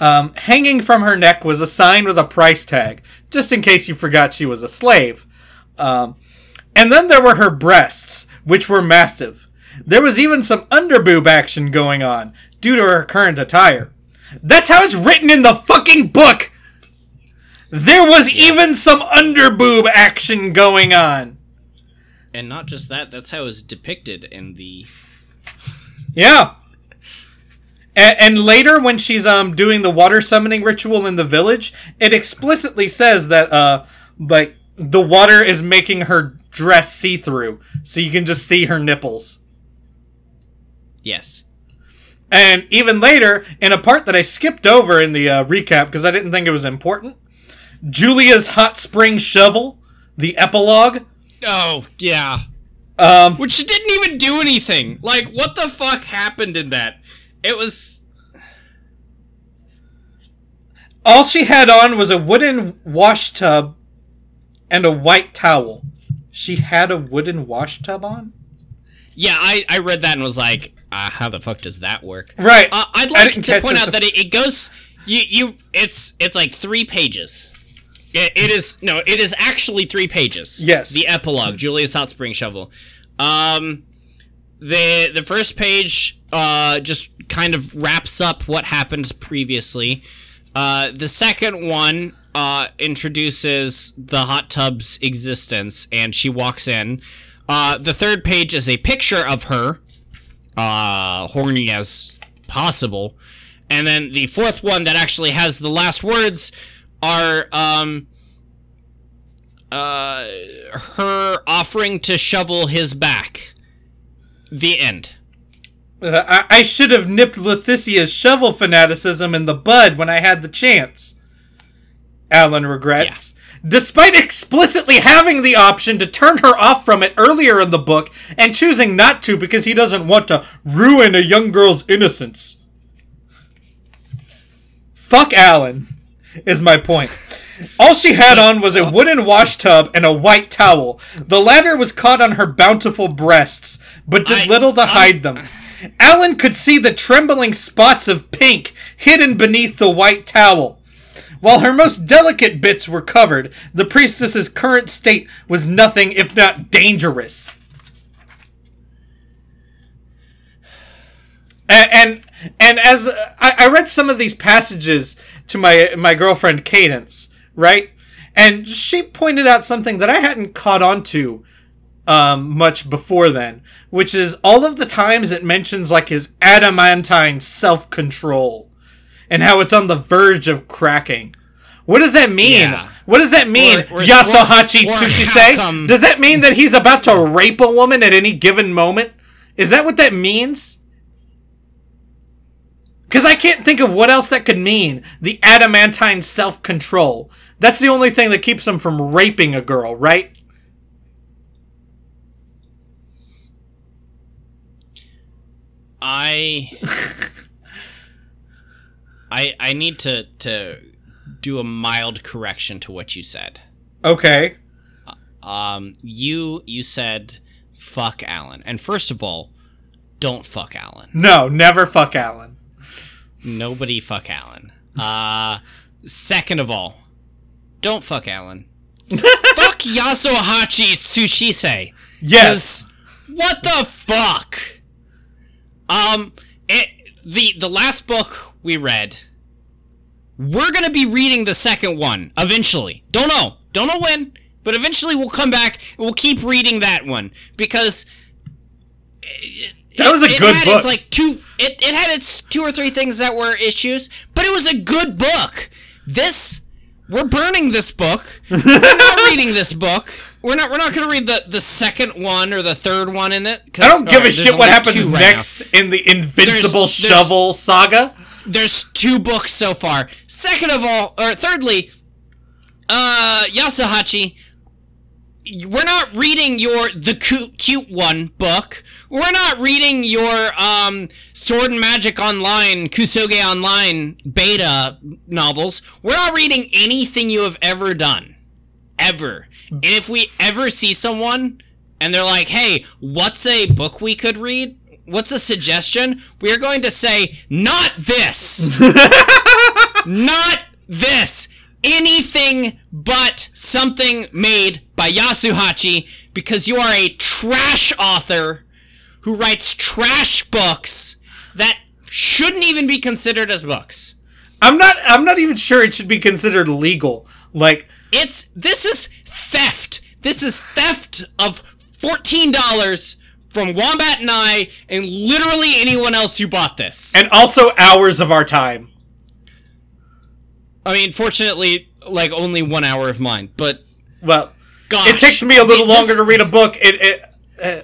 Um, hanging from her neck was a sign with a price tag, just in case you forgot she was a slave. Um, and then there were her breasts, which were massive. There was even some underboob action going on, due to her current attire. That's how it's written in the fucking book! There was even some underboob action going on! And not just that, that's how it's depicted in the Yeah. And, and later, when she's um doing the water summoning ritual in the village, it explicitly says that uh like the water is making her dress see through, so you can just see her nipples. Yes. And even later, in a part that I skipped over in the uh, recap because I didn't think it was important, Julia's hot spring shovel, the epilogue. Oh, yeah. Um, Which didn't even do anything. Like, what the fuck happened in that? It was all she had on was a wooden wash tub and a white towel. She had a wooden wash tub on. Yeah, I, I read that and was like, uh, how the fuck does that work? Right. Uh, I'd like to point out that it, it goes you you it's it's like three pages. It, it is no, it is actually three pages. Yes. The epilogue, Julia's Hot Spring Shovel. Um, the the first page uh just kind of wraps up what happened previously. Uh, the second one uh introduces the hot tub's existence, and she walks in. Uh, the third page is a picture of her, uh, horny as possible. And then the fourth one that actually has the last words are um, uh, her offering to shovel his back. The end. Uh, I, I should have nipped Leticia's shovel fanaticism in the bud when I had the chance. Alan regrets. Despite explicitly having the option to turn her off from it earlier in the book and choosing not to because he doesn't want to ruin a young girl's innocence. Fuck Alan, is my point. All she had on was a wooden wash tub and a white towel. The latter was caught on her bountiful breasts, but did I- little to hide them. Alan could see the trembling spots of pink hidden beneath the white towel. While her most delicate bits were covered, the priestess's current state was nothing if not dangerous. And and, and as I, I read some of these passages to my my girlfriend Cadence, right? And she pointed out something that I hadn't caught on to um, much before then, which is all of the times it mentions like his adamantine self control and how it's on the verge of cracking. What does that mean? Yeah. What does that mean? Yasuhachi or- or Tsuchisei? how come- Does that mean that he's about to rape a woman at any given moment? Is that what that means? Because I can't think of what else that could mean. The adamantine self control. That's the only thing that keeps him from raping a girl, right? I <laughs> I I need to to do a mild correction to what you said. Okay. Um you you said fuck Alan. And first of all, don't fuck Alan. No, never fuck Alan. Nobody fuck Alan. Uh second of all, don't fuck Alan. <laughs> fuck Yasuhachi Tsushisei. Yes. What the fuck? Um, it the the last book we read. We're gonna be reading the second one eventually. Don't know, don't know when, but eventually we'll come back and we'll keep reading that one because it, That was a it good had book. Its like two, it, it had its two or three things that were issues, but it was a good book. This we're burning this book. we're not <laughs> reading this book. We're not. We're not going to read the the second one or the third one in it. I don't give alright, a shit what happens right next in the Invincible There's- there's- Shovel saga. There's two books so far. Second of all, or thirdly, uh, Yasuhachi, we're not reading your the cute, cute one book. We're not reading your um Sword and Magic Online, Kusoge Online beta novels. We're not reading anything you have ever done. Ever. And if we ever see someone and they're like, "Hey, what's a book we could read?" What's a suggestion? We are going to say, not this! <laughs> not this! Anything but something made by Yasuhachi because you are a trash author who writes trash books that shouldn't even be considered as books. I'm not. I'm not even sure it should be considered legal. Like, It's this is theft. This is theft of fourteen dollars from Wombat and I and literally anyone else who bought this. and also hours of our time. I mean, fortunately, like only one hour of mine, but Well, gosh, it takes me a little this- longer to read a book. It. it uh,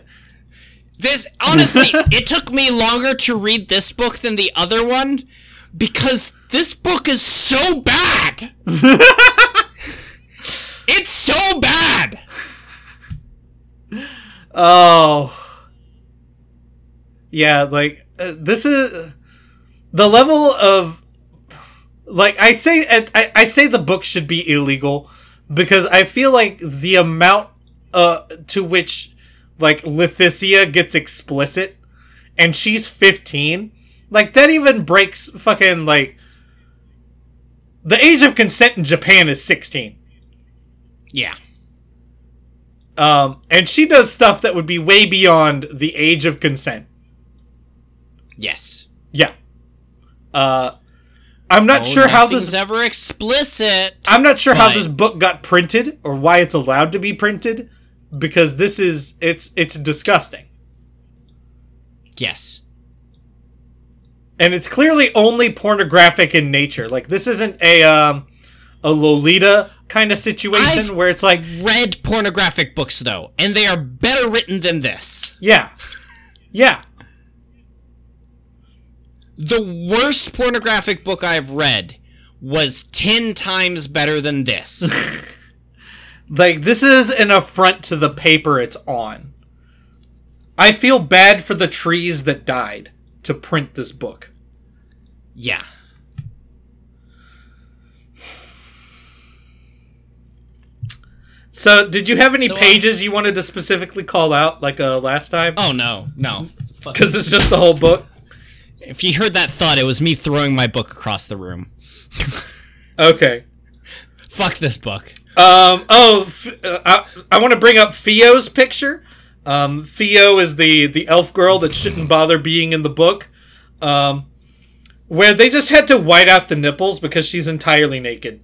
This honestly, <laughs> it took me longer to read this book than the other one because this book is so bad. <laughs> it's so bad. oh. Yeah, like uh, this is the level of like I say I, I say the book should be illegal because I feel like the amount uh to which like Leticia gets explicit and she's 15 like that even breaks fucking like the age of consent in Japan is 16 Yeah. um and she does stuff that would be way beyond the age of consent Yes. yeah uh I'm not Oh, sure how this is ever explicit. I'm not sure how this book got printed or why it's allowed to be printed because this is it's it's disgusting. Yes. And it's clearly only pornographic in nature. Like this isn't a um a Lolita kind of situation I've- where it's like Read pornographic books though, and they are better written than this. yeah. Yeah. The worst pornographic book I've read was 10 times better than this. <laughs> Like this is an affront to the paper it's on. I feel bad for the trees that died to print this book. yeah. So, did you have any So, uh, pages you wanted to specifically call out like uh, last time? Oh no, no. <laughs> Because it's just the whole book. If you heard that thud, it was me throwing my book across the room. Okay. Fuck this book. Um. Oh, f- uh, I, I want to bring up Theo's picture. Um, Theo is the the elf girl that shouldn't bother being in the book. Um, where they just had to white out the nipples because she's entirely naked.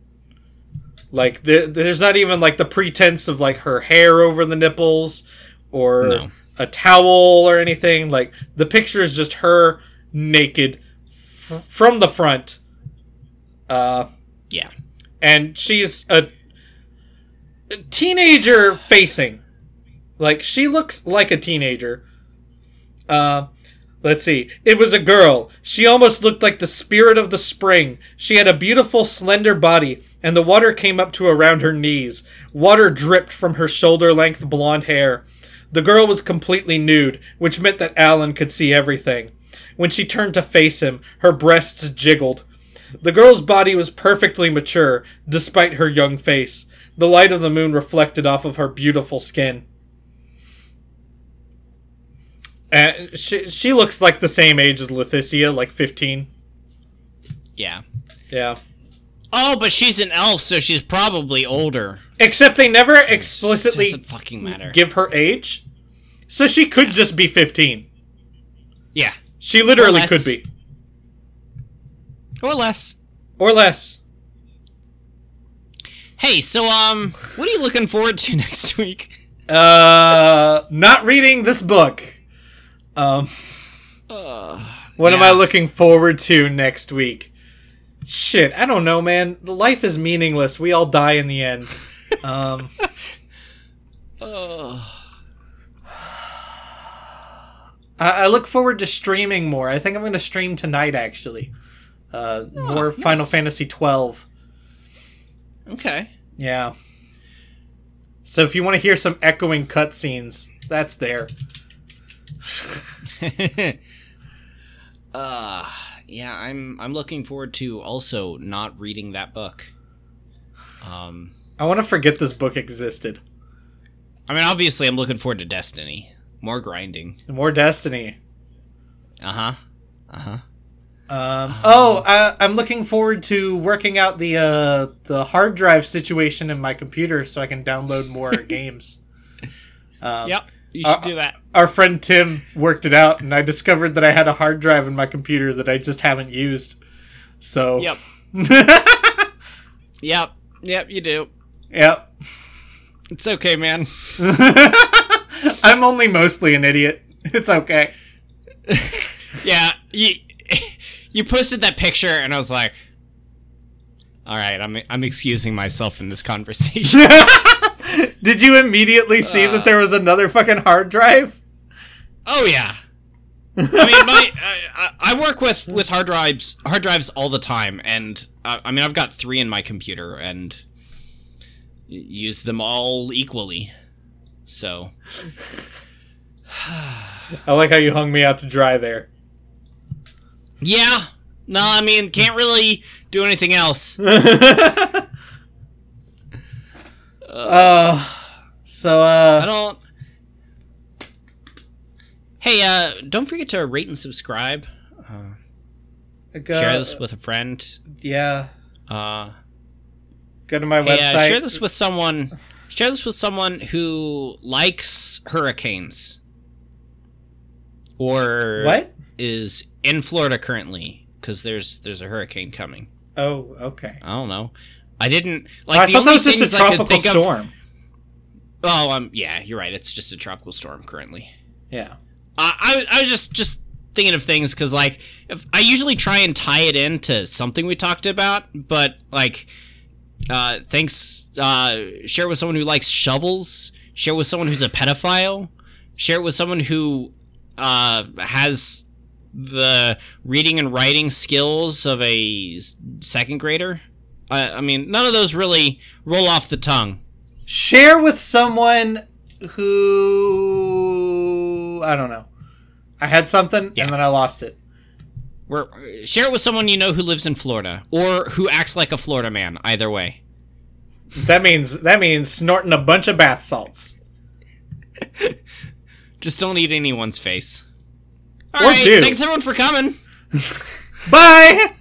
Like there, there's not even like the pretense of like her hair over the nipples or No. a towel or anything. Like the picture is just her naked f- from the front. Uh, Yeah. and she's a, teenager facing. Like she looks like a teenager. Uh let's see. It was a girl. She almost looked like the spirit of the spring. She had a beautiful slender body and the water came up to around her knees. Water dripped from her shoulder-length blonde hair. The girl was completely nude, which meant that Alan could see everything. When she turned to face him, her breasts jiggled. The girl's body was perfectly mature, despite her young face. The light of the moon reflected off of her beautiful skin. And she, she looks like the same age as Leticia, like 15. Yeah. Yeah. Oh, but she's an elf, so she's probably older. Except they never explicitly Doesn't fucking matter. give her age. So she could just be 15. yeah. She literally could be. Or less. Or less. Hey, so um, what are you looking forward to <laughs> next week? Uh, not reading this book. Um, uh, what am. I looking forward to next week? Shit, I don't know, man. Life is meaningless. We all die in the end. <laughs> Um, I, I look forward to streaming more. I think I'm going to stream tonight, actually. Uh, more Final. Fantasy 12. Okay. Yeah. So if you want to hear some echoing cutscenes, that's there. <laughs> <laughs> uh, yeah, I'm I'm looking forward to also not reading that book. Um, I want to forget this book existed. I mean, obviously, I'm looking forward to Destiny. More grinding. More Destiny. Uh huh. Uh huh. Um, oh, I, I'm looking forward to working out the uh, the hard drive situation in my computer so I can download more <laughs> games. Um, Yep. You should do that. Our friend Tim worked it out, and I discovered that I had a hard drive in my computer that I just haven't used. So, Yep. <laughs> Yep. Yep. You do. yep. It's okay, man. <laughs> I'm only mostly an idiot. <laughs> It's okay. <laughs> Yeah. You <laughs> you posted that picture, and I was like, "All right, I'm I'm excusing myself in this conversation." Did you immediately see Uh. that there was another fucking hard drive? Oh yeah. I mean, my I, I work with with hard drives hard drives all the time, and uh, I mean, I've got three in my computer, and use them all equally. So <sighs> I like how you hung me out to dry there. yeah, no, I mean, can't really do anything else. <laughs> Uh, so uh. I uh, don't. Hey, uh, don't forget to rate and subscribe. Uh, go, share this with a friend. yeah, Uh, go to my Hey, website. uh, share this with someone. Share this with someone who likes hurricanes, or What? is in Florida currently because there's there's a hurricane coming. Oh, okay. I don't know. I didn't like I the thought only that was just a tropical think of. storm. Oh, um, yeah, you're right. It's just a tropical storm currently. Yeah. Uh, I I was just just thinking of things because like if I usually try and tie it into something we talked about, but like uh, thanks uh, share it with someone who likes shovels. Share it with someone who's a pedophile. Share it with someone who uh, has the reading and writing skills of a second grader. I, I mean, none of those really roll off the tongue. Share with someone who I don't know. I had something Yeah. and then I lost it. We're, share it with someone you know who lives in Florida or who acts like a Florida man. Either way. That means that means snorting a bunch of bath salts. <laughs> Just don't eat anyone's face. Or All right, do. thanks everyone for coming. <laughs> Bye.